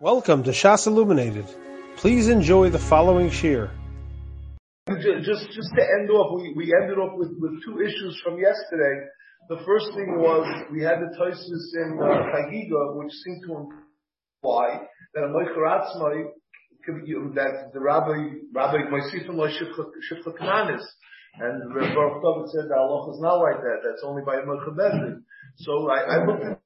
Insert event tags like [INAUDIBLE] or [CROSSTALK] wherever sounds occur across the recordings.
Welcome to Shas Illuminated. Please enjoy the following shir. Just, just to end off, we, we ended up with, with two issues from yesterday. The first thing was we had the Tosis in uh, Chagiga, which seemed to imply that a Moicharatzmai, that the Rabbi, Rabbi Moisifim Shifcha Kananis, and Baruch David said that Allah is not like that, that's only by a Moichabedin. So I, I looked at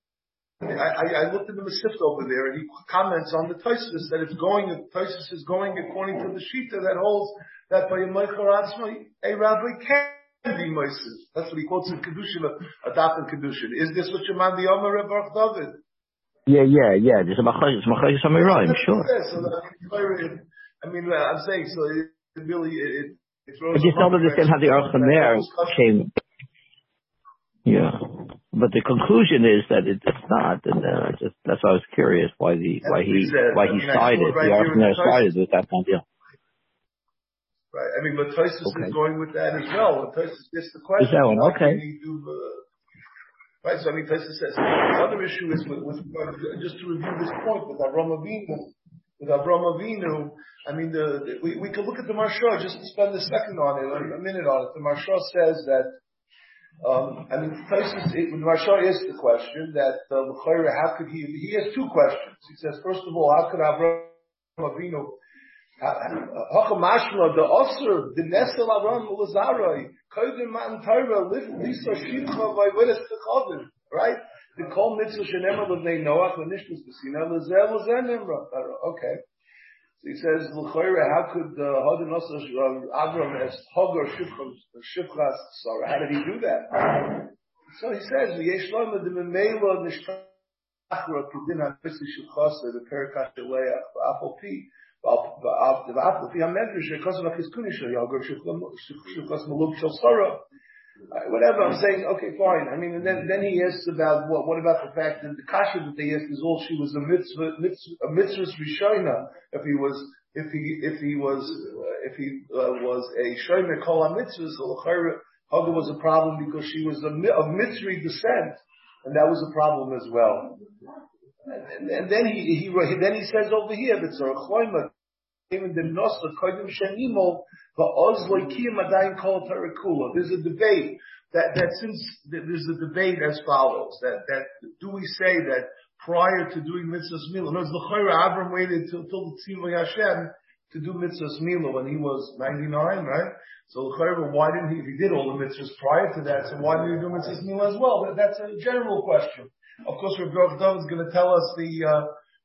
I, I, looked at the Mesivta over there, and he comments on the Taisus that it's going, Taisus is going according to the Shita that holds that by a a rabbi can be Moses. That's what he quotes in Kedushin, a daf in Kedushin. Is this what your man the Omer of Baruch David? Yeah, yeah, yeah. There's a Machayis, Machayis Amirayim, sure. So I mean, uh, I'm saying, so it, really, it, it throws I just don't understand how the Archamer came. Yeah. But the conclusion is that it, it's not, and uh, just that's why I was curious why the why he why he sided the Arsenal sided with that idea. Right. I mean, but Tysus okay. is going with that as well. Tysus gets the question. Is that one okay? Do, uh, right. So I mean, Tysus says the other issue is with, with just to review this point with Avram Avinu. With Avram Avinu, I mean, the, the we, we could look at the Maharsha just to spend a second on it, a minute on it. The Maharsha says that um, I mean, Taisus, when Maharsha asks the question that uh, how could he? He has two questions. He says, first of all, how could Avraham Avinu Hachamashma the officer the Nesel Avram Lazaroi Kodim Man Torah Lisa Shivcha Vayvedes Techavim right the Kol Mitzvah Shenemar Levnei Noach Lenishtus Besina Lezel Lezel Nimra okay he says, "L'chayre, how could the Hodin Avram as Hogor Shifchas Sarah? How did he do that? So he says, V'yesh Loma de Memela Nishkachra Kedina Misi Shifchasa the Perikat Shaleach V'afol Pi V'afol Pi HaMedrash V'kosav HaChizkuni Shal Yagor shivchas Maluk Shal Sarah whatever I'm saying okay fine. I mean and then then he asks about what what about the fact that the kasha that they asked is all she was a mitzvah, mitzvah a mitzvah rishona if he was if he if he was uh, if he uh, was a shomer kol mitzvah so Hagar was a problem because she was a, of mitzvah descent and that was a problem as well. And, and then he, he then he says over here that Zarachloima There's a debate that that since there's a debate as follows that that do we say that prior to doing mitzvahs mila, no, the Avram waited until the Tzivah Hashem to do mitzvahs mila when he was 99, right? So why didn't he? He did all the mitzvahs prior to that, so why didn't he do mitzvahs mila as well? That's a general question. Of course, Rabbi Dov is going to tell us the, uh,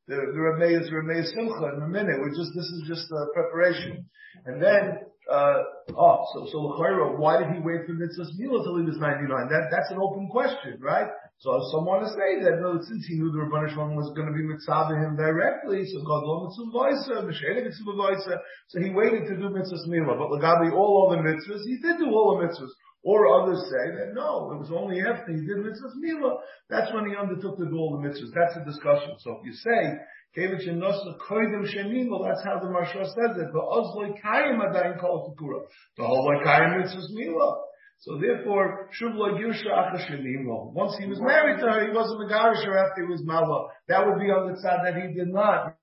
uh, the, the Rameis, Rameis Simcha in a minute. We're just, this is just a preparation. And then, uh, oh, so, so L'chaira, why did he wait for Mitzvah's Mila till he was 99? That, that's an open question, right? So someone to say that, no, since he knew the Rabbanish one was going to be mitzvah him directly, so God lo mitzvah mitzvah so he waited to do mitzvah's Mila. But Lagabi, all other mitzvahs, he did do all the mitzvahs. Or others say that no, it was only after he did mitzvahs mila, that's when he undertook to do all the mitzvahs. That's a discussion. So if you say, Kevich and Koidim Shemimel, that's how the Maharsha says it. But Ozloi Kayim Adayin Kol Tukura. The whole Kayim mitzvahs mila. So therefore, Shuvla Girsha Achashemimel. Once he was married to her, he wasn't a Garisher after he was Mala. That would be on the side that he did not.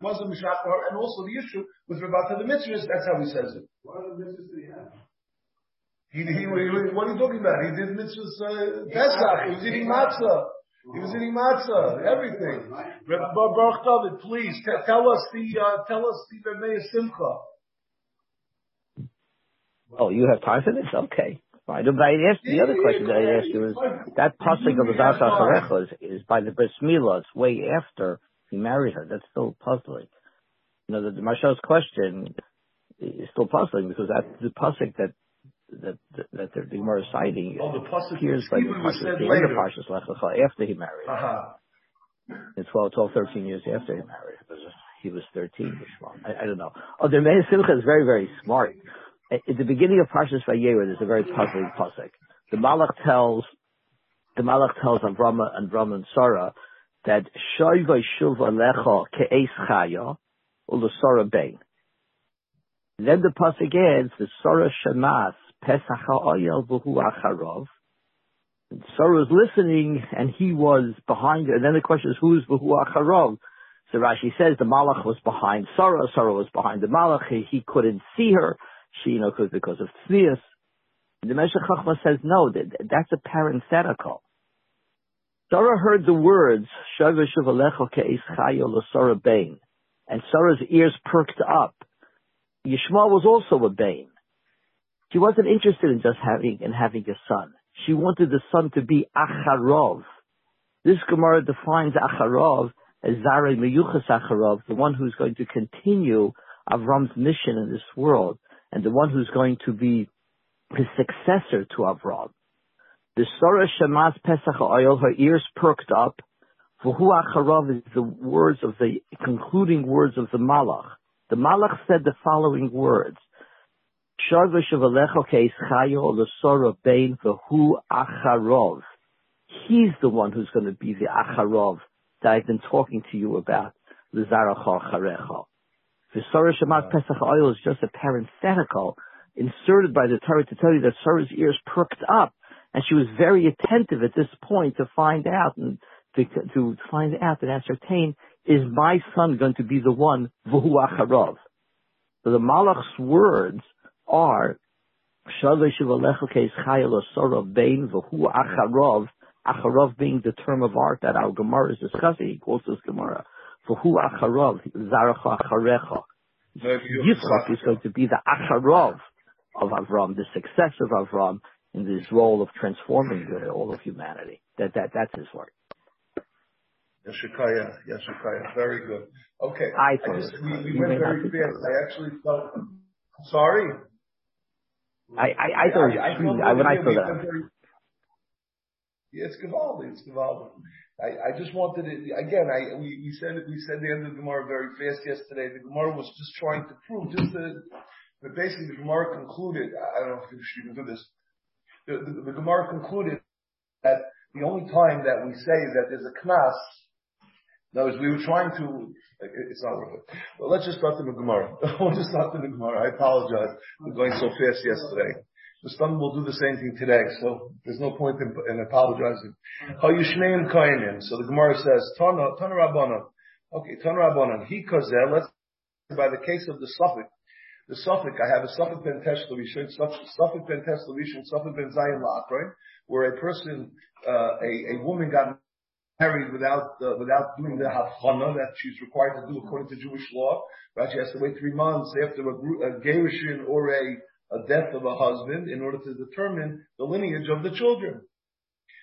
Wasn't Mishachar, and also the issue with regard to the mitzvahs, that's how he says it. What other mitzvahs did he have? He, he, what are you talking about? He did mitzvahs uh, Pesach. He was eating matzah. He was eating matzah. Everything. Baruch David, please t- tell us the uh, tell us the Bemei Simcha. Oh, you have time for this? Okay. Fine. But I asked the other question that I asked you is that pasuk of the Das Acharecha is, is by the bris milah. It's way after he married her. That's still puzzling. You know, the, the Marshal's question is still puzzling because that's the pasuk that that that the Gemara is citing oh, the appears by the end of Parshas Lech Lecha after he married. Uh-huh. In 12, 12, 13 years after he married, he was 13. I, I don't know. Oh, the Meir Simcha is very, very smart. At, at the beginning of Parshas Vayera, there's a very puzzling pasuk. The Malach tells the Malach tells Avram and Avram and Sarah that Shoy Shuva Lecha Ke'es Chaya Ulasara Bein. Then the pasuk ends, the Sarah Shemas Pesach ha'oyel v'hu acharov. Sarah was listening and he was behind her. And then the question is, who is v'hu acharov? So Rashi says the Malach was behind Sarah, Sarah was behind the Malach, he, he couldn't see her, she, you know, because of Tzvias. The Meshech Chochmah says no, that, that's a parenthetical. Sarah heard the words, Shavuv Shuvalecho Ke'es Chayo L'Sarah Bain, and Sarah's ears perked up. Yishmael was also a Bain. She wasn't interested in just having, in having a son. She wanted the son to be Acharov. This Gemara defines Acharov as Zarei Meyuchas Acharov, the one who's going to continue Avram's mission in this world, and the one who's going to be his successor to Avram. The Sarah Shemas Pesach oil, her ears perked up. for V'hu Acharov is the words of the concluding words of the Malach. The Malach said the following words. He's the one who's going to be the Acharov that I've been talking to you about. The Charecha. The Sarah Shemas Pesach oil is just a parenthetical inserted by the Torah to tell you that Sarah's ears perked up, and she was very attentive at this point to find out and to, to find out and ascertain is my son going to be the one v'hu acharov. So the Malach's words are Shalei Shivalecha Keis Chayel Asora Bein v'hu acharov. Acharov being the term of art that our Gemara is discussing. He calls this Gemara v'hu acharov zaracha acharecha. Yitzchak is going to be the acharov of Avram, the successor of Avram in this role of transforming the, all of humanity. That that that's his work. Yeshikaya, Yeshikaya, very good. Okay, I, I just we, we went very fast. I actually felt, Sorry. I I, I thought I, I, when I saw that. Yeah, it's Givaldi. It's Givaldi. I, I just wanted to again. I we, we said we said the end of the Gemara very fast yesterday. The Gemara was just trying to prove just the, but basically the Gemara concluded. I don't know if you should even do this. The, the, the Gemara concluded that the only time that we say that there's a knas no, we were trying to, it's not worth it. But let's just start in the Gemara. [LAUGHS] we'll just start in the Gemara. I apologize for going so fast yesterday. The Stam will do the same thing today, so there's no point in, in apologizing. So the Gemara says, Tana, Tana. Okay, Tana Rabbanan. He kazeh, let's, by the case of the Safek, the Safek, I have a Safek ben Teshlavishin, Safek ben Teshlavishin, Safek ben Zayin right? Where a person, uh, a, a woman got married without uh, without doing the hafchana that she's required to do according to Jewish law. Right? She has to wait three months after a, gerushin or a, death of a husband in order to determine the lineage of the children.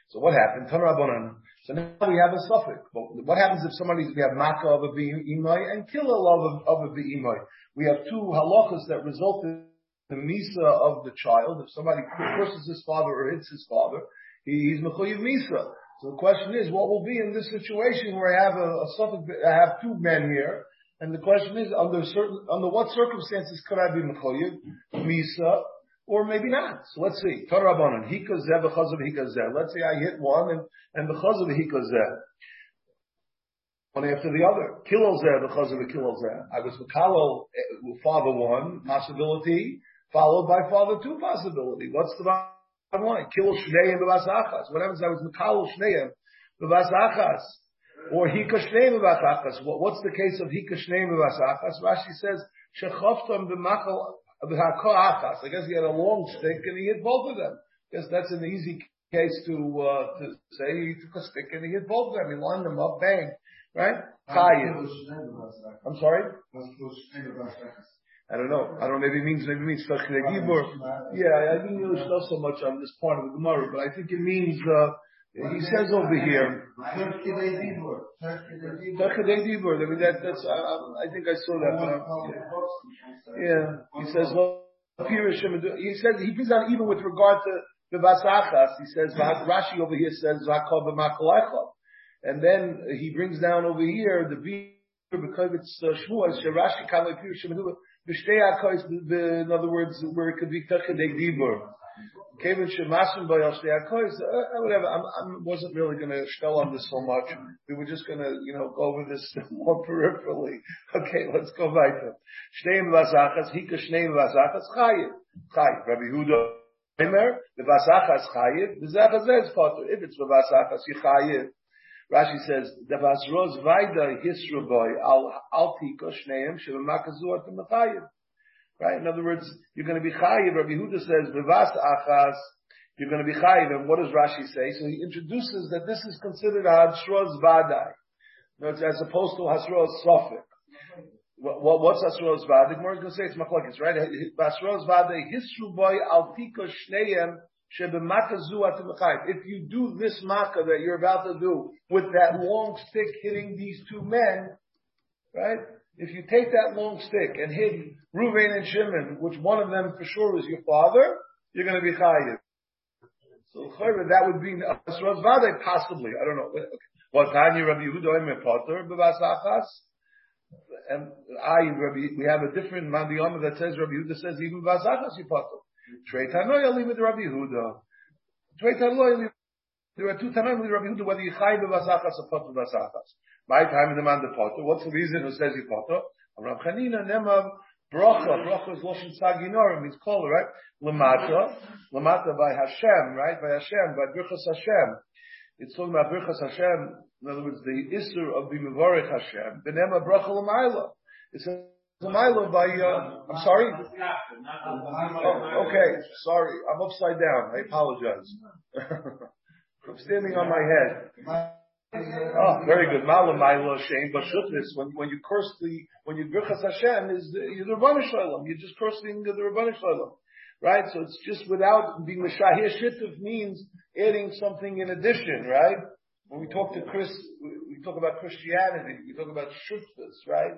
So what happened? So now we have a suffix. But what happens if somebody we have makkah of a imay and kill a love of, a imay? We have two halachas that result in the misa of the child. If somebody curses his father or hits his father, he's mechuyev misa. So the question is, what will be in this situation where I have a, a Safek, I have two men here, and the question is, under certain, under what circumstances could I be mechoyev, misa, or maybe not? So let's see. Tarabanan, hikazeh, b'chazav hikazeh. Let's say I hit one, and, and b'chazav hikazeh. One after the other. Kilozeh, b'chazav kilozeh. I was mekalo, eh, father one, possibility, followed by father two possibility. What's the line. Kill Shneim B'Vasachas. What happens? I was Mikal Shneim B'Vasachas. Or Hika Shneim B'Vasachas. What's the case of Hika Shneim B'Vasachas? Rashi says, Shechoftam B'Makal B'Hakoachas. I guess he had a long stick and he hit both of them. I guess that's an easy case to, uh, to say he took a stick and he hit both of them. He lined them up, bang. Right? Chayiv. I'm sorry? I don't know. I don't know. Maybe it means maybe it means Gibor. Yeah, I didn't really know so much on this part of the Gemara, but I think it means. Uh, he says over here. Dibur. I mean that that's. I, I think I saw that. But, yeah. He says well. He says he brings out even with regard to the Vasachas. He says Rashi over here says Zakov and then he brings down over here the because it's uh, Shmuel. Rashi Kalei Pirush in other words, where it could be Tachadei Dibur. Kevin Shemasim by Shtei HaKois, uh, whatever, I wasn't really going to shell on this so much. We were just going to, you know, go over this [LAUGHS] more peripherally. Okay, let's go weiter. Shtei Vasachas, Hika Shnei Vasachas, Chayiv. Chayiv. Rabbi Huda, Emer, the Vasachas Chayiv, the Zachazez Potter. If it's the Vasachas, you Chayiv. Rashi says, "Davasroz vaida hisruboy al alti koshneim shebemakazu atamachayim." Right. In other words, you're going to be chayiv. Rabbi Huda says, "Vivas achas." You're going to be chayiv. And what does Rashi say? So he introduces that this is considered a hasroz vadai, as opposed to hasroz sofik. What, what's hasroz vadai? The Gemara is going to say it's machlokes, right? Hasroz vadai hisruboy al tika shneim if you do this makkah that you're about to do with that long stick hitting these two men, right? If you take that long stick and hit Ruvain and Shimon, which one of them for sure is your father, you're going to be chayiv. So that would be Asrazvade possibly. I don't know. What Tanya Rabbi Yehuda Potter? And I Rabbi we have a different Mandiyama that says Rabbi Yehuda says even b'vasachas you potter. Trei with Rabbi Yehuda. Trei Tanoy there are two Tanoim with Rabbi Yehuda whether you chay b'vasachas or potter b'vasachas. My time in the man the potter. What's the reason who says you potter? Rav Chanina Nemav Bracha, bracha is Loshen Saginorim, means call, right? Lamata, Lamata by Hashem, right? By Hashem, by Birchas Hashem. It's talking about Birchas Hashem, in other words, the Isser of the Mevorech Hashem, Benema Bracha Lamaila. It's a Lamaila by, uh, I'm sorry? Oh, okay, sorry, I'm upside down, I apologize. [LAUGHS] I'm standing on my head. Oh, very good. Malam Mailo Shem Bashutnis. When when you curse the when you Birchas Hashem is the, Rabbanu Shalom. You're just cursing the Rabbanu Shalom. Right? So it's just without being Meshahir Shittif means adding something in addition, right? When we talk to Chris, we, we talk about Christianity, we talk about Shutfas, right?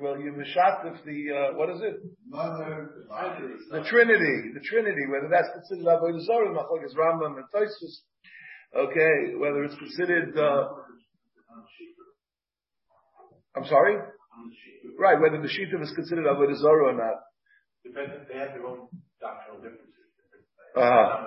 Well, you Meshatif the, uh, what is it? Mother, the Trinity, the Trinity, whether that's considered Avodah Zarah, Machlokes Rambam and Tosus, Okay, whether it's considered, uh, I'm sorry? Right, whether the Shita is considered Avodah Zarah or not. Depends if they have their own doctrinal differences. Uh-huh.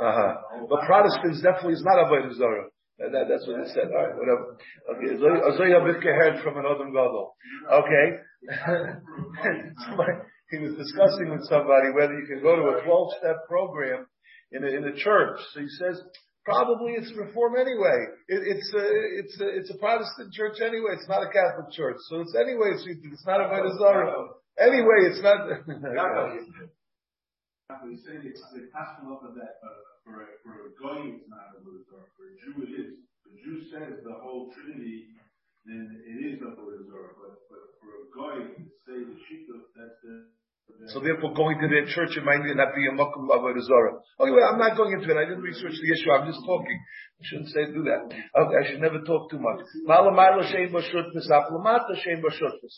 Uh-huh. But Protestants definitely is not Avodah Zarah. That, that, that's what it said. All right, whatever. Okay, Azoya uh, Bikka heard from an Odom Gadol. Okay. [LAUGHS] Somebody, he was discussing with somebody whether you can go to a 12 step program in a, in a church. So he says, probably it's reform anyway. It, it's a, it's a, it's a Protestant church anyway. It's not a Catholic church. So it's anyway, it's, it's not a Vedazara. Anyway, it's not. [LAUGHS] For a, goy it's not a Vedazara. For a Jew it is. The Jew says the whole Trinity, then it is a Vedazara. But, but for a goy, say the Shita, that's the so therefore, going to their church, it might not be a makom of a rezorah. Okay, well, I'm not going into it. I didn't research the issue. I'm just talking. I shouldn't say do that. Okay, I should never talk too much.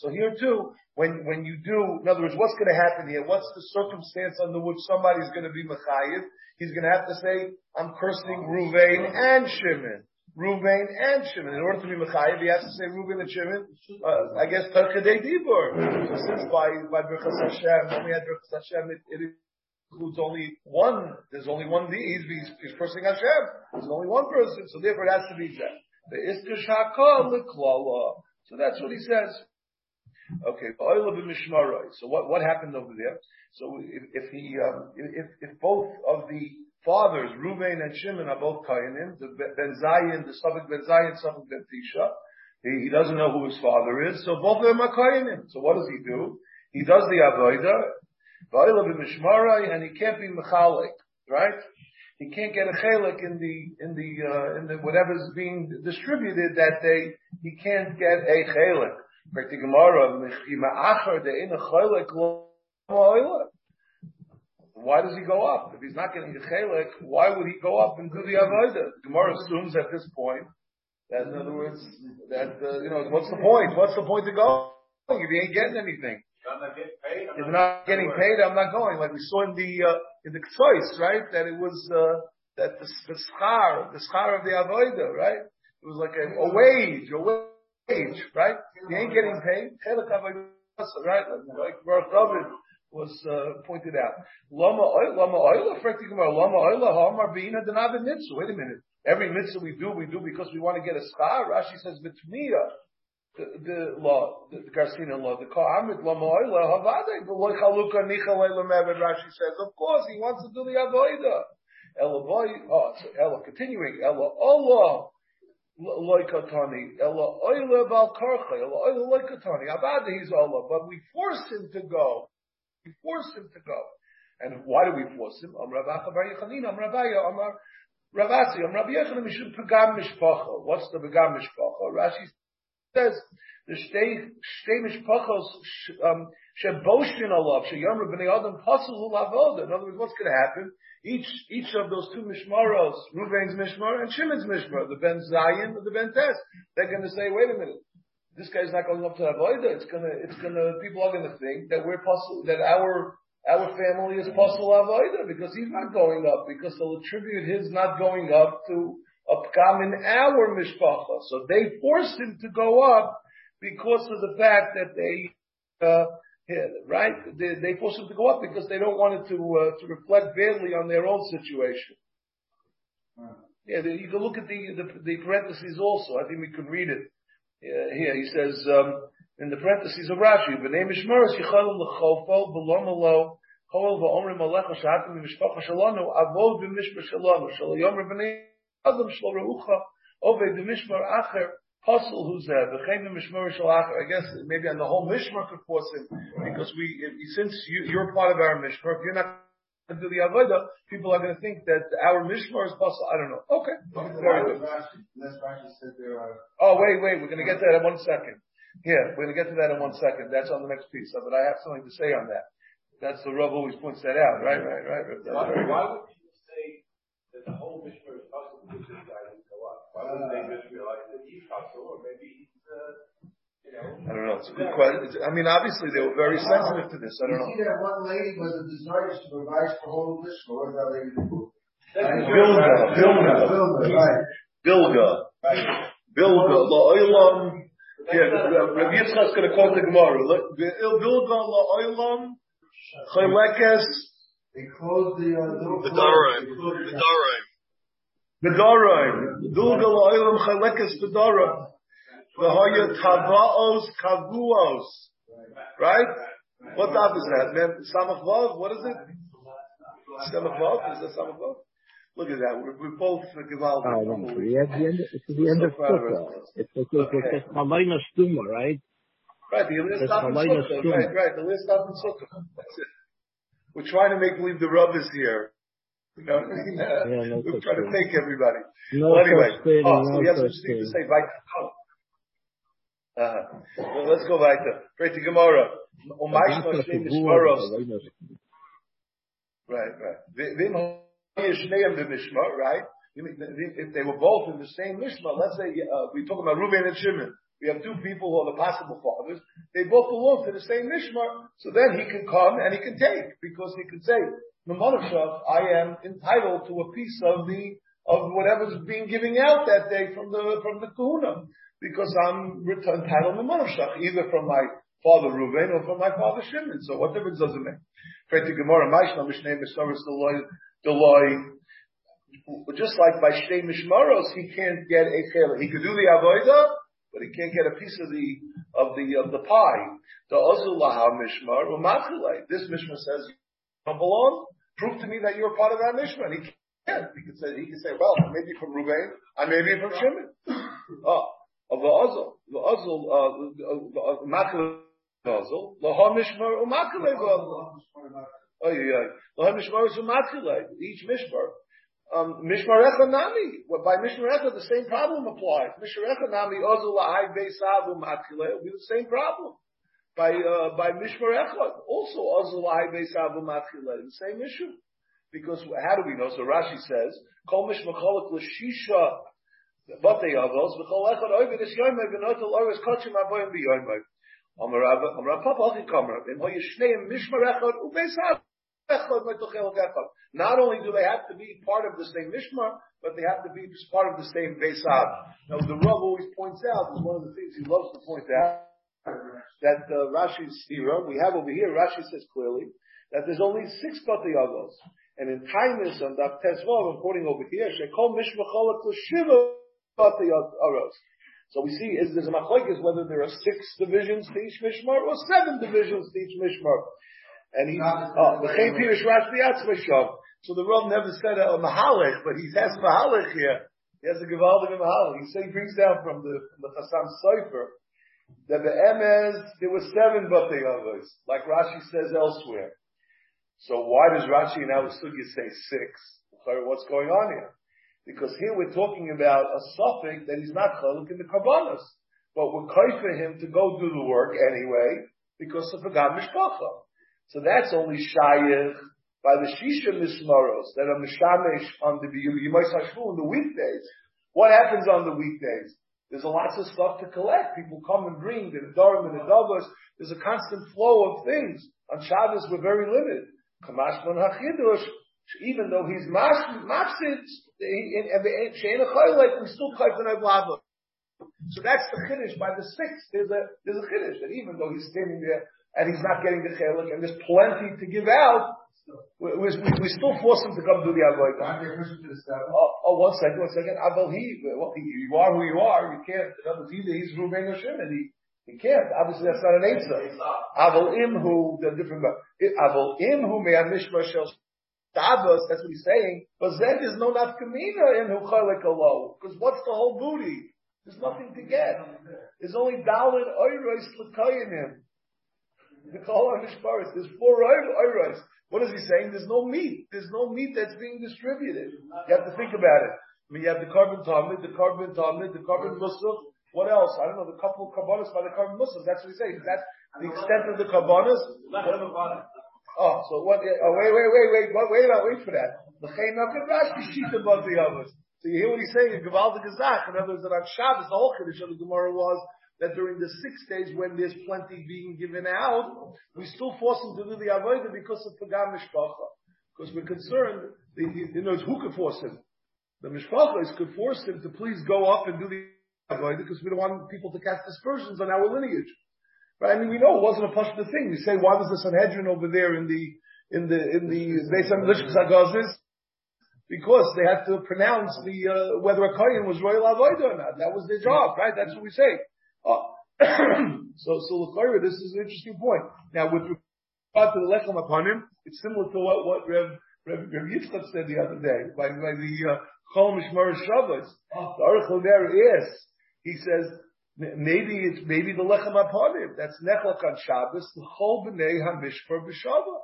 So here too, when when you do, in other words, what's going to happen here? What's the circumstance under which somebody's going to be mechayiv? He's going to have to say, "I'm cursing Ruvain and Shimon." Ruvain and Shimon. In order to be Mechayiv, he has to say Ruvain and Shimon. Uh, I guess Perkadei Dibur. So since by by Birchas Hashem, when we had Birchas Hashem, it, it includes only one. There's only one. He's, he's, he's cursing Hashem. There's only one person, so therefore it has to be that. The Iskish. So that's what he says. Okay, so what what happened over there? So if, if he um, if if both of the fathers, Ruvain and Shimon, are both Kainim. The Ben Zayin, the Safek Ben Zayin, Safek Ben Tisha. He, he, doesn't know who his father is, so both of them are Kainim. So what does he do? He does the Avodah, and he can't be Mechalik, right? He can't get a chalik in the in the uh, in the whatever's being distributed that day. He can't get a chalik. Why does he go up? If he's not getting a chelik, why would he go up and do the avodah? Gemara assumes at this point that, in other words, that uh, you know, what's the point? What's the point to go if he ain't getting anything? If I'm not getting paid, I'm not going. Like we saw in the uh, in the choice, right? That it was uh, that the, the schar, the schar of the avodah, right? It was like a, a wage, a wage, right? He ain't getting paid. Right? Like Baruch David was uh, pointed out. Lama lama oila, lama oila hamar. Wait a minute. Every mitzvah we do, we do because we want to get a schar. Rashi says mitmiya. The, law, the, the Garcina law, the Kohamit lama oila havade v'loy chaluka nicha leila mevid. Rashi says, of course, he wants to do the avodah. Ella boy, oh, so Ella continuing, Ella Allah, loikatani, Ella oile bal karcha, Ella oile loikatani, abad he's Allah, but we force him to go. We force him to go. And why do we force him? Am Ravacha bar Yechanin, Am Ravaya, Am Ravasi, Am Rabbi Yechanin, Mishum Pagam Mishpacha. What's the Pagam Mishpacha? Rashi says, the shtei mishpachos um, sheboshin alav sheyamru b'nei adam pasul avoda. In other words, what's going to happen? Each each of those two mishmaros, Ruvain's mishmar and Shimon's mishmar, the Ben Zion or the Ben Tes, they're going to say, wait a minute, this guy's not going up to avoda. It's gonna it's gonna people are to think that we're pasul that our our family is pasul avoda because he's not going up because they'll attribute his not going up to a pkam in our mishpacha. So they forced him to go up because of the fact that they, uh, right? They, they force them to go up because they don't want it to uh, to reflect badly on their own situation. Yeah, you can look at the, the, the parentheses also. I think we can read it. Here he says um, in the parentheses of Rashi, "B'nei mishmeres yichalim l'chofo b'lom alo chol v'omrim alecha shahatim b'mishpacha shalonu avod b'mishpach shalonu shal yomer b'nei adam shlo reucha oved b'mishmar acher Puzzle who's there? The Chaim Mishmar I guess maybe on the whole Mishmar could force him because we, since you, are part of our Mishmar, if you're not going to do the Avodah, people are going to think that our Mishmar is puzzle. I don't know. Okay, very good. Oh wait, wait, we're going to get to that in one second. Here, we're going to get to that in one second. That's on the next piece. But I have something to say on that. That's the Rav always points that out. Right, right, right. Why, why would people say that the whole Mishmar is puzzle because this guy didn't go up? Why wouldn't they just realize that he's or maybe uh, you know. I don't know. It's a good question. I mean, obviously they were very sensitive to this. I don't know. You see that one lady was a desire to provide for whole English. What was that lady do? Bilga, Bilga, Bilga, right. Bilga, Bilga, la'olam. Yeah, Rabbi Yitzchak's going to quote the Gemara. Bilga la'olam, chaylekes. They closed the uh, the Daraim. The Daraim. Bedarim. Dulga la'olam chalekes bedarim. V'hoya tavaos kavuos. Right? What daf is that? Man, Samach Vav? What is it? Samach Vav? Is that Samach Vav? Look at that. We're, we're both Givaldi. Oh, no. It's the end, it's the end of Sukkah. It's the it's Halayna Stuma, right? Right, the list stop in Sukkah. Right, right. The list stop in Sukkah. That's it. We're trying to make believe the rub is here. You know what I mean? Yeah, no [LAUGHS] We're trying to fake everybody. No well, anyway, thing, oh, so we have some things to say. Right. Oh, Uh, well, let's go weiter. Great to Gemara. Right, right. Vim Hishme of the Mishmah, right? If they were both in the same Mishma, let's say uh, we talk about Reuben and Shimon. We have two people who are the possible fathers. They both belong to the same Mishma. So then he can come and he can take because he can say, I am entitled to a piece of the of whatever's being giving out that day from the from the kahuna because I'm entitled to Mamanavshach, either from my father Reuven or from my father Shimon. So what difference does it make? Pray to Gemara, Maishna Mishnei Misaris Deloy, just like by Shnei Mishmaros, he can't get a chela. He could do the avodah, but he can't get a piece of the of the of the pie. The Ozulaha Mishmar, This Mishmar says don't belong, prove to me that you're part of that Mishma. And he can't. He can say, he can say, well, maybe from Ruvain, I may be from Shimon. [COUGHS] Oh, the Ozil, uh, Makle Ozil, Laha Mishmar, Umakle. Oh, yeah, yeah. Laha Mishmar is Umakle. Each Mishmar. Um, Mishmarecha Nami. By Mishmarecha, the same problem applies. Mishmarecha Nami, Ozil, Lahai, Beisav, Umakle, will be the same problem by uh, by Mishmar Echad. Also, Azulai Beisavu Matchila, the same issue. Because how do we know? So Rashi says, Kol Mishmar Cholak Not only do they have to be part of the same Mishmar, but they have to be part of the same Beisav. Now, the Rav always points out, is one of the things he loves to point out, that uh, Rashi's Sira, we have over here, Rashi says clearly, that there's only six Batayagos. And in Tainis and Daf Tesvav, I'm quoting over here, she Shekol Mishmacholak Shiva. So we see, is there's a machlekes whether there are six divisions to each mishmar or seven divisions to each mishmar. And he, oh, the Chaim Pirish Rashi Atzmashov. So the Rav never said a Mahalik, but he has Mahalik here. He has a Givaldig Mahalik. He says he brings down from the, from the Chassam Sofer that the Emes, there were seven Batei Avos, like Rashi says elsewhere. So why does Rashi in our Sugya say six? What's going on here? Because here we're talking about a suffix that he's not chaluk in the karbanos, but we're for him to go do the work anyway because of gam mishpacha. So that's only shayich by the shisha mismaros that are mishamish on the Yimais Hashvu in the weekdays. What happens on the weekdays? There's a lots of stuff to collect. People come and bring the Dorim and the Davos. There's a constant flow of things. On Shabbos, we're very limited. Kamashman HaChidush, even though he's mafsid, we still chayfin avlava. So that's the chiddush. By the sixth, there's a there's a chiddush that even though he's standing there and he's not getting the chelik and there's plenty to give out, we, we, we still force him to come do the avodah. Oh, oh, one second, one second. Aval he, well, he, you are who you are. You can't. In other words, either he's Ruben Hashem and he he can't. Obviously, that's not an answer. Im who the different. Aval im who may mishmar shel Davos, that's what he's saying. But then there's no nafkamina in Huchalik alone. Because what's the whole booty? There's nothing to get. There's only Dalit Oiros Lakayanim. The Kol Mishparis. There's four Oiros. What is he saying? There's no meat. There's no meat that's being distributed. You have to think about it. I mean, you have the carbon talmud, the carbon talmud, the carbon musaf. What else? I don't know. The couple of carbonas by the carbon musaf. That's what he's saying. Is that the extent of the carbonas? Oh, so what? Oh, wait, wait, wait, wait, wait, wait, wait for that. The the. So you hear what he's saying in Gavaldik Gazach. In other words, that on Shabbos, the whole Kiddush of the Gemara was that during the six days when there's plenty being given out, we still force him to do the avodah because of Pagam Mishpacha. Because we're concerned, the, you know, who could force him? The Mishpachas could force him to please go up and do the avodah because we don't want people to cast aspersions on our lineage. Right? I mean, we know it wasn't a Pashta thing. We say, why was the Sanhedrin over there in the, in the, in the, Lishkas Agazis? Because they had to pronounce the, uh, whether a Kohen was royal avodah or not. That was their job, right? That's what we say. Oh. [COUGHS] so, so L'chayra, this is an interesting point. Now, with regard to the Lechem upon him, it's similar to what, what Rev, Rev, Rev Yitzchak said the other day, by, by the, uh, Chol Mishmar Shabbos. The Aruch there is, he says, Maybe it's maybe the lechem aponim. That's nechlak on Shabbos. The chol b'nei hamishpar b'shava.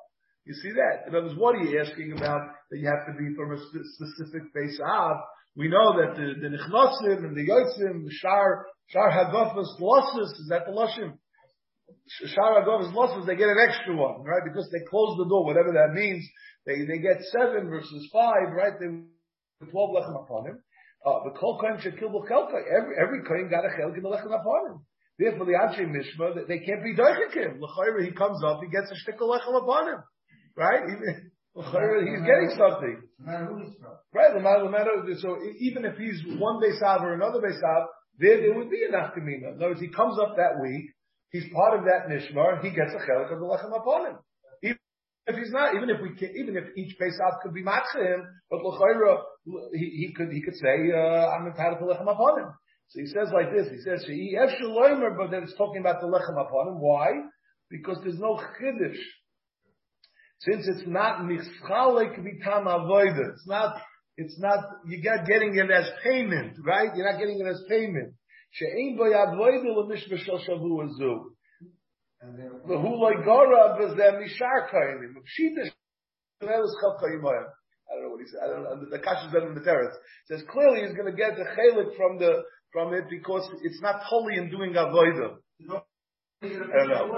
You see that? In other words, what are you asking about that you have to be from a specific base av? We know that the, the nichnasim and the yotzim, the shar, shar hagofas losses, is that the lashim? Shar hagofas losses, they get an extra one, right? Because they close the door, whatever that means. They, they get seven versus five, right? They, 12 lechem upon. Uh, the kol kohen shekil b'chelka. Every every kohen got a chelik in the lechem upon him. Therefore, the Anshe Mishma, that they can't be doichikim. L'chayra, he comes up, he gets a shtickle lechem upon him. Right? Even, he's getting something. Right, no matter, no matter, so even if he's one Besav or another Besav, there, there would be a Nafkamina. In other words, he comes up that week, he's part of that Nishmar, he gets a chelik of the lechem upon him. If he's not, even if we can, even if each Pesach could be him, but l'chayra, he, he could, he could say, uh, I'm entitled to lechem upon him. So he says like this, he says, he but then it's talking about the lechem upon him. Why? Because there's no chiddush. Since it's not mischalek mitam avoida, it's not, it's not, you're not getting it as payment, right? You're not getting it as payment. She'ein bo yavoida l'mishvah shel shavua zu. V'hu loy gora mishar kainim. Pshita shenel chal kayimayim. I don't know what he said. I don't know. The Kash is in the terrace. Says clearly he's going to get the chelik from the from it because it's not holy in doing avodah. I don't know.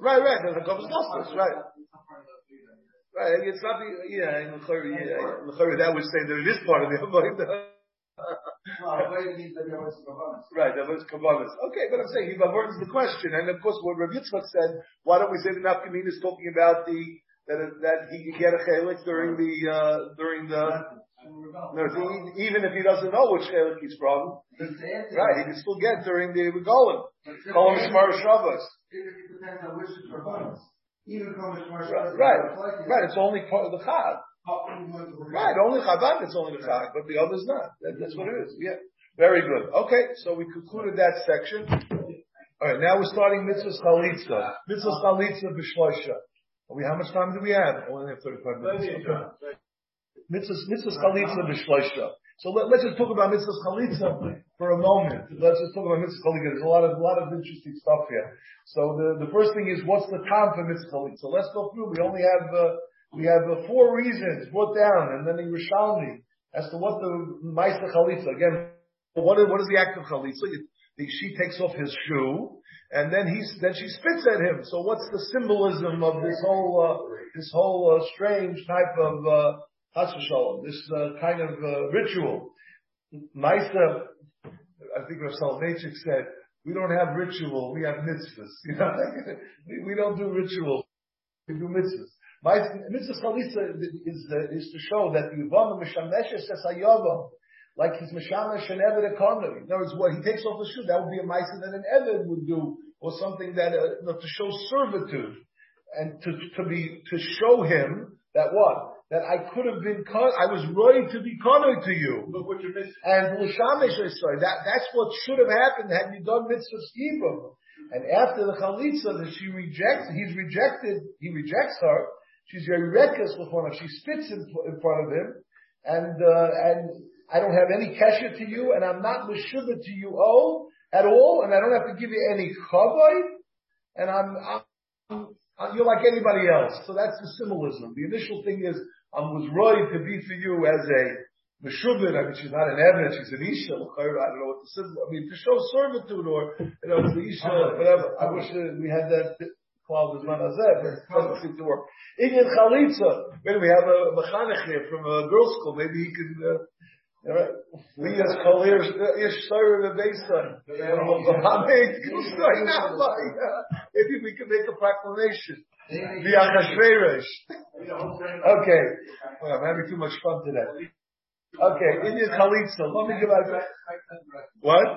Right, right. The Chavis lost right. Right, it's not the, yeah, in L'chari, yeah, that would say that it is part of the avodah. Right, that was kabbalas. Okay, but I'm saying he avoids the question, and of course, what Rav Yitzchak said, why don't we say the nafkamin is talking about the that that he can get a chelik during the uh, during the no, even if he doesn't know which chelik he's from, right? He can still get during the regalim. Call him shmar shabbos. It depends on which is Even Right, right, right. It's only part of the chag. Right, only Chabad it's only Chag, but the others not. That, that's what it is. Yeah. Very good. Okay, so we concluded that section. Alright, now we're starting Mitzvah Chalitza. Mitzvah Chalitza B'Shloisha. We, how much time do we have? Only have 35 minutes. Okay. Mitzvahs chalitza b'shloisha. So let, us just talk about mitzvahs chalitza for a moment. Let's just talk about mitzvahs chalitza. There's a lot of, a lot of interesting stuff here. So the, the first thing is, what's the time for mitzvahs chalitza? Let's go through. We only have, uh, we have four reasons brought down, and then in Yerushalmi, as to what the Maisa Chalitza, again, what is, what is the act of Chalitza? She takes off his shoe, and then he's, then she spits at him. So what's the symbolism of this whole, uh, this whole uh, strange type of, uh, this uh, kind of uh, ritual? Maisa, I think Rav Soloveitchik said, we don't have ritual, we have mitzvahs. [LAUGHS] You know, we, we don't do ritual, we do mitzvahs. Mitzvah Chalisa is, is to show that the Yavama Mishameshes says Hayavam, like his Mishamesh and Eved economy. In other words, what he takes off the shoe, that would be a Maisa that an Eved would do, or something that, uh, you to show servitude, and to, to be, to show him that what? That I could have been, I was ready to be Kono to you. Look what you're missing. And L'shamesh sorry, that, that's what should have happened had you done mitzvah skibum. And after the chalitza that she rejects, he's rejected, he rejects her, She's very reckless with one. She spits in, in front of him, and uh, and I don't have any kesher to you, and I'm not meshubah to you all at all, and I don't have to give you any chavay, and I'm, I'm, I'm, you're like anybody else. So that's the symbolism. The initial thing is I was right to be for you as a Meshubin, I mean, she's not an evidence, she's an Isha, I don't know what the symbol, I mean, to show servitude or, you know, the Isha, whatever. I wish we had that cloud is man azeh, but it doesn't seem to work. Inyan Chalitza, maybe we have a mechanech here from a girls' school, maybe he can, uh, all right. Lias Kalir Ish Sarah Bebeisa. Maybe we can make a proclamation. The Achashverosh. Okay. Well, I'm having too much fun today. Okay, Indian Chalitza. Let me give out. What?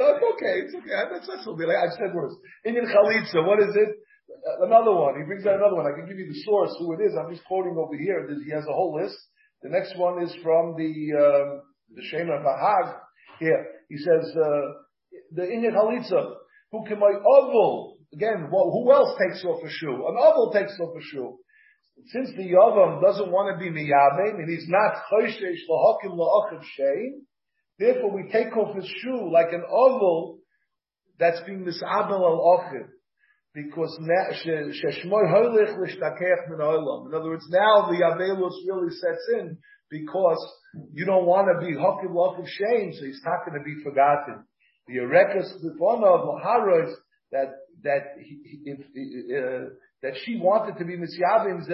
That's okay. It's okay. That's, that's okay. I've said worse. Indian Chalitza. What is it? Another one. He brings out another one. I can give you the source, who it is. I'm just quoting over here. He has a whole list. The next one is from the, um, the Shema Bahag. Here. He says, uh, the Indian Chalitza. Who can my oval? Again, well, who else takes off a shoe? An oval takes off a shoe. Since the Yavam doesn't want to be miyabim, and he's not choshesh lahakim la'achiv shein, Therefore, we take off his shoe like an oval that's being misabel al achiv. Because. In other words, now the avelus really sets in because you don't want to be hokim of shame, so he's not going to be forgotten. The erekas of laharos that that if, uh, that she wanted to be misyavim to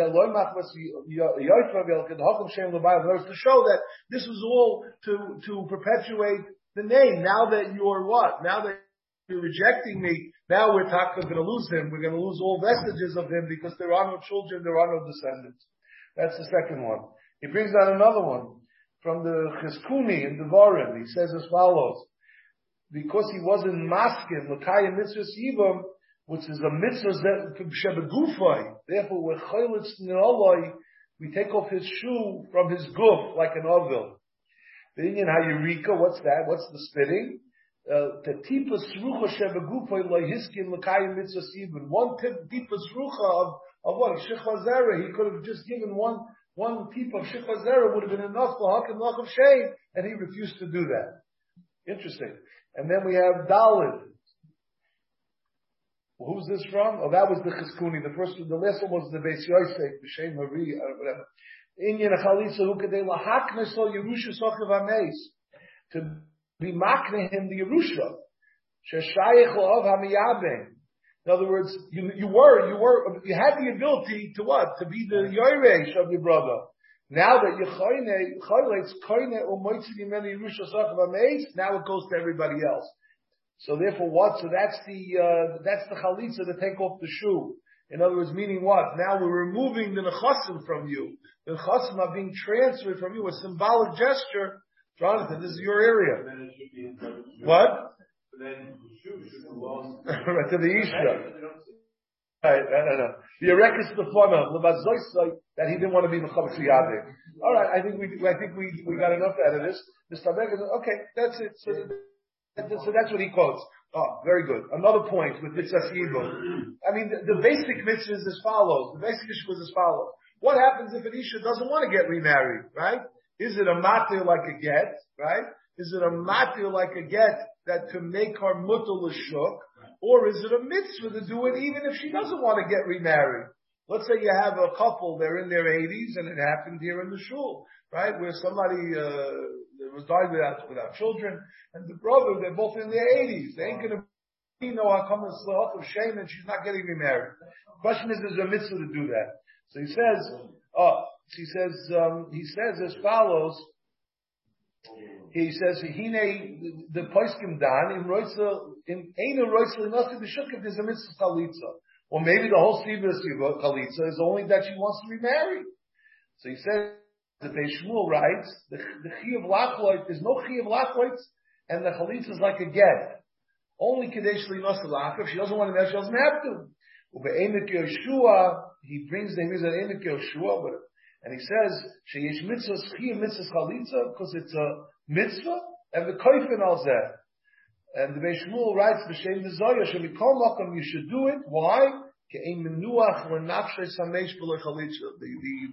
show that this was all to to perpetuate the name. Now that you're what? Now that you're rejecting me, now we're talking going to lose him. We're going to lose all vestiges of him because there are no children, there are no descendants. That's the second one. He brings out another one from the Chizkuni in Devarim. He says as follows: because he wasn't masking Lakayim Mitzvah Yivam, which is a mitzvah shebegufay. Therefore, we're chaylitz neoloi. We take off his shoe from his goof like an ovil. The Indian hayurika, what's that? What's the spitting? The tipa srucha shebegufay loyhiskin l'kayim mitzvah even One tipa srucha of of what shichazera. He could have just given one one tip of shichazera would have been enough for hakim lach of shame, and he refused to do that. Interesting. And then we have Dalit. Who's this from? Oh, that was the Chizkuni. The first, the last one was the Beis Yosef, the Shem Hari, or whatever. Inyan Chalitza who could they lahakne so Yerusha sochav ameis. To be makne him the Yerusha. Sheshayich la'ov hamiyaben. In other words, you, you were, you were, you had the ability to what? To be the Yoresh of your brother. Now that you're choyne, choyne, koine umoitzi yimeni Yerusha sochav ameis, now it goes to everybody else. So therefore what? So that's the, uh, that's the chalitza to take off the shoe. In other words, meaning what? Now we're removing the nechasim from you. The nechasim are being transferred from you. A symbolic gesture. Jonathan, this is your area. What? Then the shoe should belong [LAUGHS] right, to the Isha. Right, no, no, no. The Erekis the former, that he didn't want to be Mechavik All right, I think we, I think we, we got enough out of this. Mr. okay, that's it. So, so that's what he quotes. Oh, very good. Another point with mitzvah yibum. I mean, the, the basic mitzvah is as follows. The basic issue is as follows. What happens if an isha doesn't want to get remarried, right? Is it a matir like a get, right? Is it a matir like a get that to make her mutal shuk, or is it a mitzvah to do it even if she doesn't want to get remarried? Let's say you have a couple, they're in their 80s, and it happened here in the shul, right? Where somebody, uh, was died without, without children, and the brother, they're both in their 80s. They ain't gonna be no Hakam of shame and she's not getting remarried. The question is, is a mitzvah to do that? So he says, oh, he says, um, he says as follows, he says, Hine, the Poiskim Dan, in Roitza, in Eina Roitza, in the Shuk, if there's a mitzvah chalitza. Or maybe the whole Siva chalitza is only that she wants to be married. So he says, the Beis Shmuel writes, the, the Chi of Lachloit, there's no Chi of Lachloit, and the Chalitza is like a get. Only Kadesh Linos if she doesn't want to marry, she doesn't have to. Ube'emek Yeshua, he brings the name of Emek Yeshua, but, and he says, she Sheyesh mitzvah, Chi mitzvah Chalitza, because it's a mitzvah, and the Koifin al Zeh. And the Beis Shmuel writes, B'Shem the Zoya, Shemikol Makam, you should do it. Why? The, the,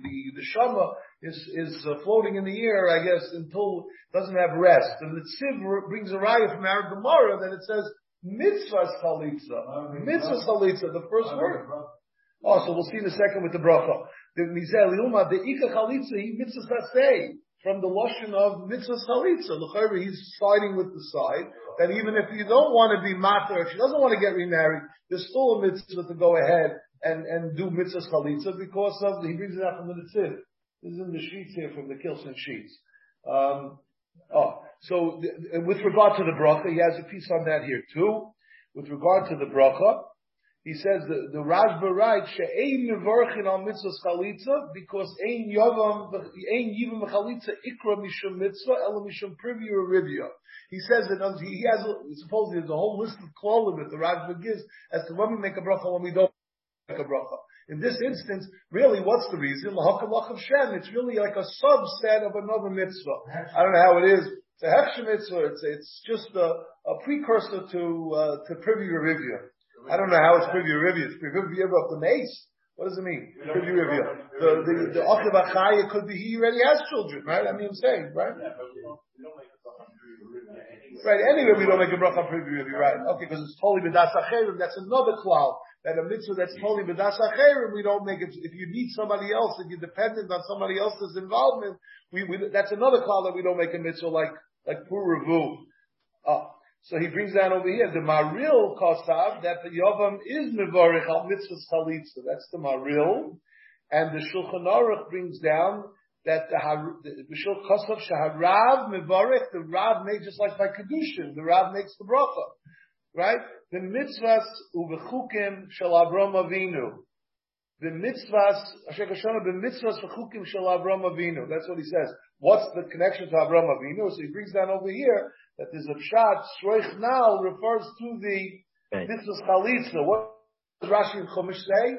the, the Shama is, is uh, floating in the air, I guess, until it doesn't have rest. And the Tziv brings a raya from Arab Gemara that it says, mitzvah chalitza. Mitzvah chalitza, the first word. Oh, so we'll see in a second with the bracha. The Mizel Yuma, the Ika chalitza, he mitzvah say from the lotion of mitzvah chalitza. L'chayr, he's siding with the side that even if you don't want to be matter, if she doesn't want to get remarried, there's still a mitzvah to go ahead and, and do mitzvah chalitza because of, he brings it out from the Netziv. This is in the sheets here from the Kilson sheets. Um, oh, so th- with regard to the bracha, he has a piece on that here too. With regard to the bracha, he says the, the Rashba writes she'ein nevarchin al mitzvah chalitza because ein yavam ein yivam chalitza ikra mishum mitzvah ela mishum privya rivya. He says that he has supposedly there's a whole list of klolim that the Rashba gives as to when we make a bracha when we don't make a bracha. In this instance, really, what's the reason? of Shem. It's really like a subset of another mitzvah. I don't know how it is. It's a mitzvah. It's, it's just a, a precursor to uh, to privy review. I don't know how it's privy review. It's privy review of the mace. What does it mean? Privy review. The the the Achaya could be he already has children, right? I mean, I'm saying, right? Right. Anyway, we don't make a bracha privy review, right? Okay, because it's totally b'das That's another cloud that a mitzvah that's totally b'das acherim, we don't make it, if you need somebody else, if you're dependent on somebody else's involvement, we, we that's another call that we don't make a mitzvah like, like Puravu. Uh, so he brings down over here, the Maharil Kosav, that the Yovam is Mevorich al mitzvahs chalitza. That's the Maharil. And the Shulchan Aruch brings down that the, the Shulchan Kosav Shaharav the Rav makes just like by Kedushin, the Rav makes the bracha. Right? The mitzvahs uvechukim shel Avram Avinu. The mitzvahs, Kashana, the mitzvahs uvechukim shel Avram Avinu. That's what he says. What's the connection to Avram Avinu? So he brings down over here that there's a pshat, Shreich now refers to the mitzvahs chalitza. What does Rashi and Chumash say?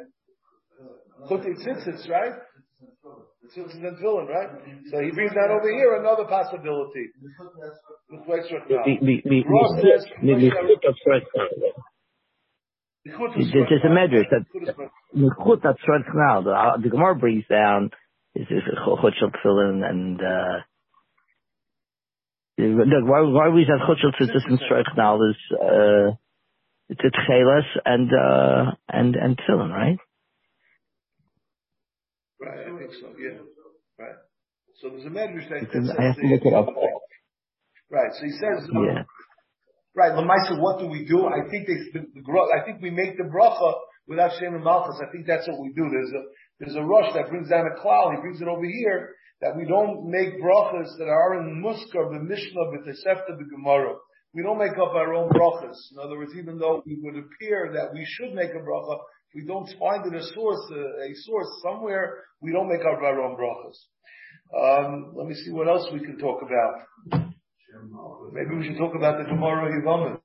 Chutei right? Tzitzis and tefillin, right? So he brings down over here another possibility. With extra Ross says, there's a medrash that Mechut that's right now. The, the Gemara brings down is is Chut Shel Tefillin and uh, look, why why we said Chut Shel Tzitzis and now is uh, it's Chelas and uh, and and Tefillin, right? Right, I think so. Yeah, right. So there's a medrash that, that I have to look it up. Right. So he says. Um, yeah. Right, Lamaisa, what do we do? I think they, the, the, I think we make the bracha without Shem and Malchus. I think that's what we do. There's a, there's a rush that brings down a cloud. He brings it over here that we don't make brachas that are in Muskar, the Mishnah, the Tosefta, the Gemara. We don't make up our own brachas. In other words, even though it would appear that we should make a bracha, if we don't find it a source, a, a source somewhere, we don't make up our own brachas. Um, let me see what else we can talk about. Maybe we should talk about the Gemara Yevamim.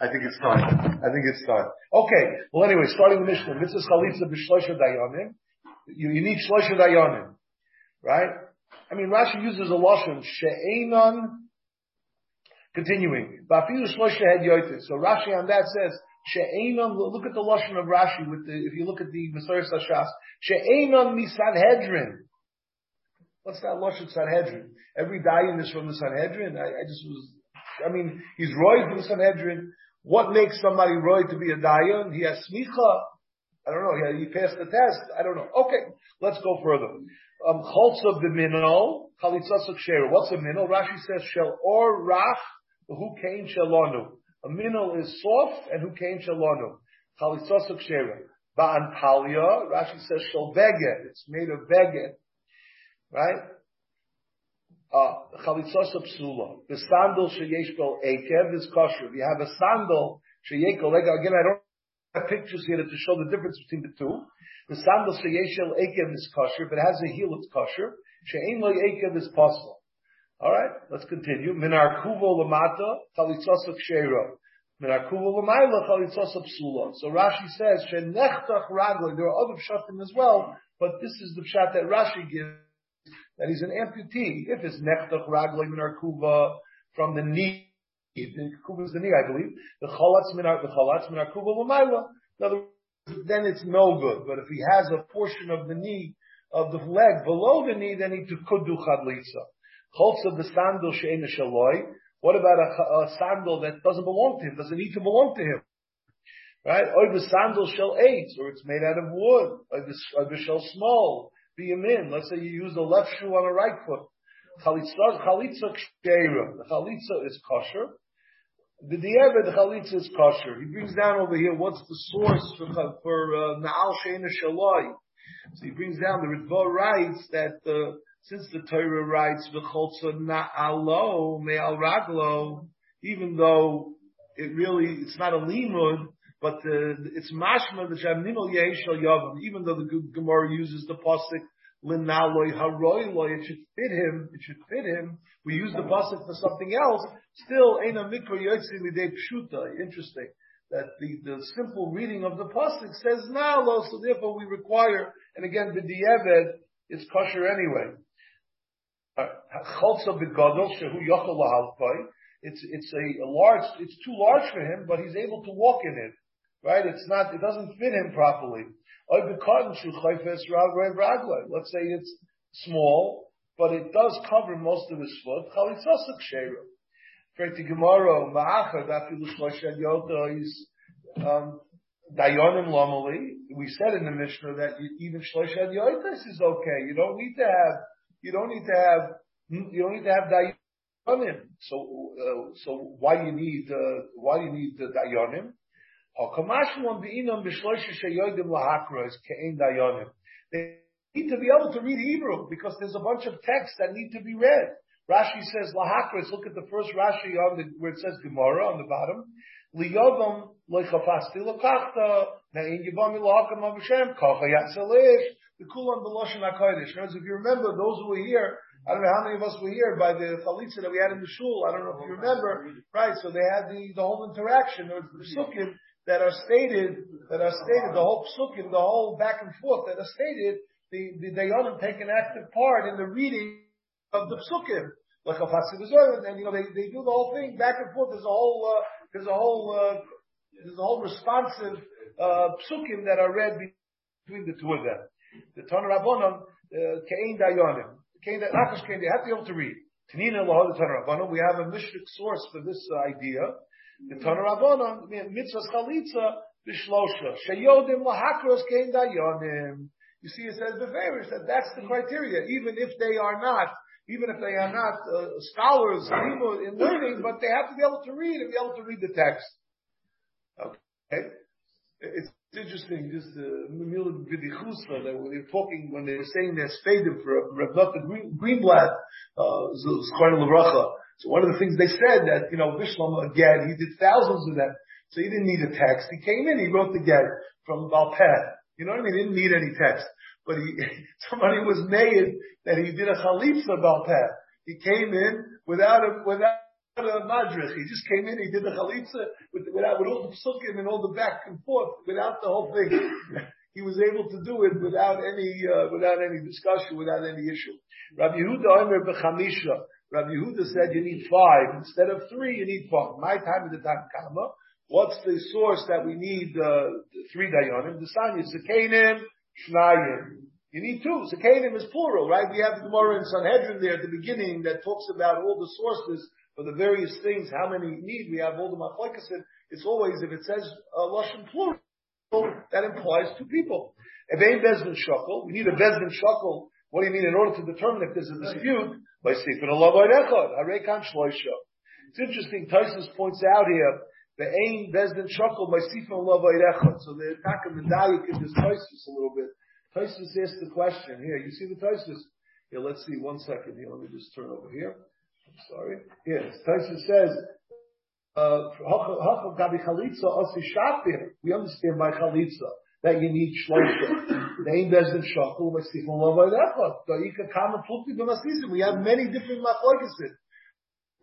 I think it's time. I think it's time. Okay. Well, anyway, starting the Mishnah, Mitzvah Chalitza b'Shloisha Dayanim. You, you need Shloisha Dayanim, right? I mean, Rashi uses a lashon she'enon Continuing. Bafilu Shlosha had yoitis. So Rashi on that says, She'enam, look at the Lashon of Rashi with the, if you look at the Masoris Hashas, She'enam mi Sanhedrin. What's that Lashon Sanhedrin? Every dayan is from the Sanhedrin? I, I just was, I mean, he's roy from the Sanhedrin. What makes somebody roy to be a dayan? He has smicha. I don't know. He, passed the test. I don't know. Okay, let's go further. Um, Cholza b'minol, chalitzasuk shera. What's a minol? Rashi says, shel or rach, who came shalonu. A minol is soft, and who came shalonu. Chalitzasuk shera. Ba'an talia, Rashi says, shel beget. It's made of beget. Right? Chalitzas uh, psula. The sandal sheyesh ekev is kosher. You have a sandal sheyekel again, I don't have pictures here to show the difference between the two. The sandal sheyeshel ekev is kosher. If it has a heel, it's kosher. She'ein lo ekev is possible. All right, let's continue. Minar kuvo lamata chalitzas kshera. Minar kuvo lamayla psula. So Rashi says shenechtach. There are other pshatim as well, but this is the pshat that Rashi gives that he's an amputee. If it's nechtach ragli minar kuva from the knee, the kuva is the knee, I believe. The chalatz minar the chalatz minar kuva l'mayla. In other words, then it's no good. But if he has a portion of the knee of the leg below the knee, then he could do chadlitza. Cholz of the sandal she'ena shaloi. What about a, a, sandal that doesn't belong to him? Doesn't need to belong to him? Right? Or the sandal shall AIDS, or it's made out of wood, or the, or the shall small Let's say you use the left shoe on the right foot. Chalitza, chalitza kshera. The chalitza is kosher. The dieva, the chalitza is kosher. He brings down over here what's the source for for uh, naal sheina shaloi. So he brings down the Ritva writes that uh, since the Torah writes v'cholza naalo me'al raglo, even though it really it's not a limud, but uh, it's mashma the shamnimol yeshal yavam. Even though the Gemara uses the pasuk linaloi haroiloi, it should fit him. It should fit him. We use the pasuk for something else. Still, ena mikro yotzi lidei pshuta. Interesting that the, the simple reading of the pasuk says nalo, so therefore we require. And again, the dieved is kosher anyway. Cholza begadol shehu. It's it's a, a large. It's too large for him, but he's able to walk in it. Right? It's not, it doesn't fit him properly. Let's say it's small, but it does cover most of his foot. Gemara, Dafilu Shlosha Yota is, um, Dayonim Lomali. We said in the Mishnah that even Shlosha Yotas is okay. You don't need to have, you don't need to have, you don't need to have Dayonim. So, uh, so why you need, uh, why you need the Dayonim? They need to be able to read Hebrew because there's a bunch of texts that need to be read. Rashi says lahakras. Look at the first Rashi on the where it says Gemara on the bottom. Liyovam loichafasti lakachta na'in yibami lahakam avashem kacha yatzalish the kulam b'loshen hakodesh. If you remember, those who were here, I don't know how many of us were here by the chalitza that we had in the shul. I don't know if you remember, right? So they had the the whole interaction. of the sukkim that are stated, that are stated, the whole psukim, the whole back and forth that are stated, the, the Dayanim take an active part in the reading of the psukim. Like a and you know, they, they do the whole thing back and forth. There's a whole, uh, there's a whole, uh, there's a whole responsive, uh, psukim that are read between the two of them. The Tana Rabbanon, uh, Kein Dayanim. Nakash Kein, they have to be able to read. Tanina Lahod Tana Rabbanon, we have a Mishrik source for this idea. The Tana Rabbanon, mitzvahs chalitza, b'shlosha. Sheyodim lahakros kein dayonim. You see, it says the that that's the criteria, even if they are not, even if they are not uh, scholars in learning, but they have to be able to read and be able to read the text. Okay? It's interesting, just Vidichusa, that when they're talking, when they're saying they're spadim for Rav Green, Greenblatt, uh, Levracha, so one of the things they said that, you know, Bishlam again, he did thousands of them. So he didn't need a text. He came in, he wrote the get from Balpeh. You know what I mean? He didn't need any text. But he, [LAUGHS] somebody was made that he did a Khalifa Balpeh. He came in without a, without a madrich. He just came in, he did the Khalifa with, without, with all the psukim and all the back and forth, without the whole thing. [LAUGHS] he was able to do it without any, uh, without any discussion, without any issue. Rabbi Yehuda Omer. Rabbi Yehuda said you need five. Instead of three, you need five. My time is the time kama. What's the source that we need uh, three dayanim? The sign is Zekanim, Shnayim. You need two. Zekanim is plural, right? We have the Gemara in Sanhedrin there at the beginning that talks about all the sources for the various things, how many need. We have all the machlekasim. It's always, if it says uh, Lashon plural, that implies two people. If ain't Bezdin Shakel, we need a Bezdin Shakel. What do you mean in order to determine if there's a dispute? It's interesting, Tysus points out here, the ain Bezdin Shakel by Sifin Allah Echad. So the attack of Medayik is this Tysus a little bit. Tysus asked the question here. You see the Tysus? Here, let's see. One second here. Let me just turn over here. I'm sorry. Yes, Tysus says, uh, we understand by chalitza that you need shloisha. We have many different machlokesim.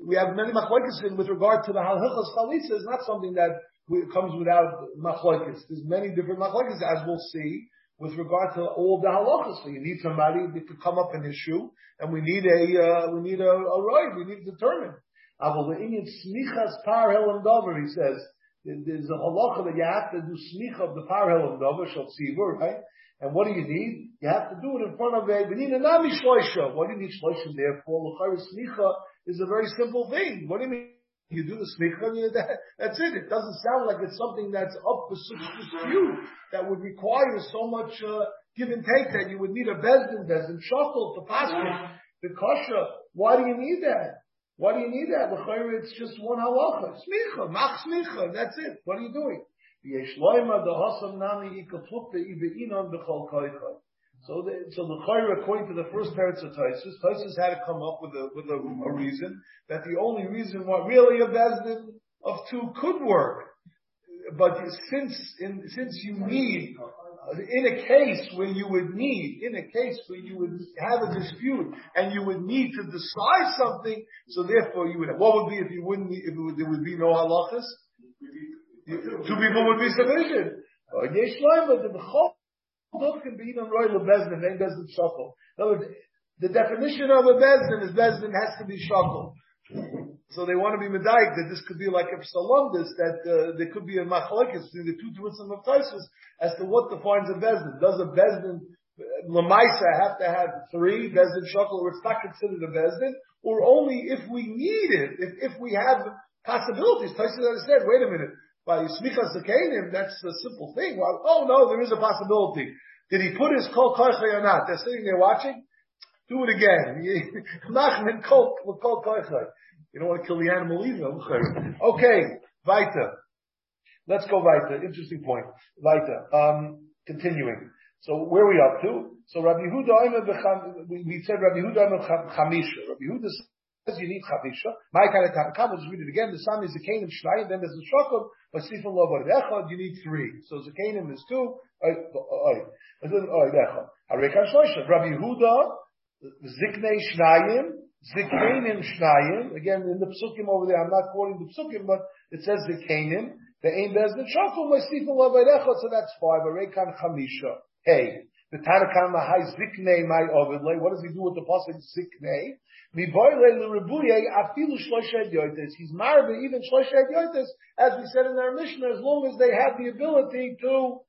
We have many machlokesim with regard to the halachas chalitza. Is not something that comes without machlokes. There's many different machlokes, as we'll see with regard to all the halachas. So you need somebody that could come up an issue, and we need a uh, we need a, a right. We need to determine. He says there's a halacha that you have to do smicha of the par helam davar shal tzibur, right? And what do you need? You have to do it in front of a we need a nami shloisha. What do you need shloisha there for? L'chayr smicha is a very simple thing. What do you mean? You do the smicha, that, that's it. It doesn't sound like it's something that's up for such dispute that would require so much uh, give and take that you would need a bezdin, bezdin shuttle to pass the kasha. Why do you need that? Why do you need that? It's just one halacha. Smicha, mach smicha, that's it. What are you doing? So the, so the Chayra, according to the first parents of Taisus, Taisus had to come up with a, with a, a reason that the only reason why really a Bezdin of two could work. But since, in, since you need, in a case where you would need, in a case where you would have a dispute and you would need to decide something, so therefore you would have, what would be if you wouldn't, if would, there would be no halachas? Two people would be sufficient. Uh, Both can be even royal bezdin, ain't bezdin shuffle. In other words, the definition of a bezdin is bezdin has to be shuffle. So they want to be medayik that this could be like a salondis, that uh, there could be a machlokes between the two Twitzim of Taisus as to what defines a bezdin. Does a bezdin lamaisa have to have three bezdin shuffle, or it's not considered a bezdin, or only if we need it, if, if we have possibilities. Taisus said, wait a minute, by Smicha Zakanim, that's a simple thing. Well, oh no, there is a possibility. Did he put his kol koichay or not? They're sitting there watching. Do it again. [LAUGHS] Nachman kol kol koichay. You don't want to kill the animal either. Okay, weiter. Let's go weiter. Interesting point. Weiter. Um, continuing. So where are we up to? So Rabbi Yehuda, we said Rabbi Yehuda Chamisha. Rabbi Yehuda you need chavisha. My kind of takam. We'll just read it again. The sun is the kanim shnayim. Then there's the shakum. But sifon lo echad. You need three. So the kanim is two. oy, oy, oy, echad. Harekan shloisha. Rabbi Yehuda ziknei shnayim. Zikanim shnayim. Again in the psukim over there. I'm not quoting the psukim, but it says zikanim. The aim bears the shakum. But sifon lo echad. So that's five. Harekan chamisha. Hey. The Tanakh Mahai Ziknei my Ovidle. What does he do with the pasuk Ziknei? He's married even Shlosha Yotis, as we said in our mission, as long as they have the ability to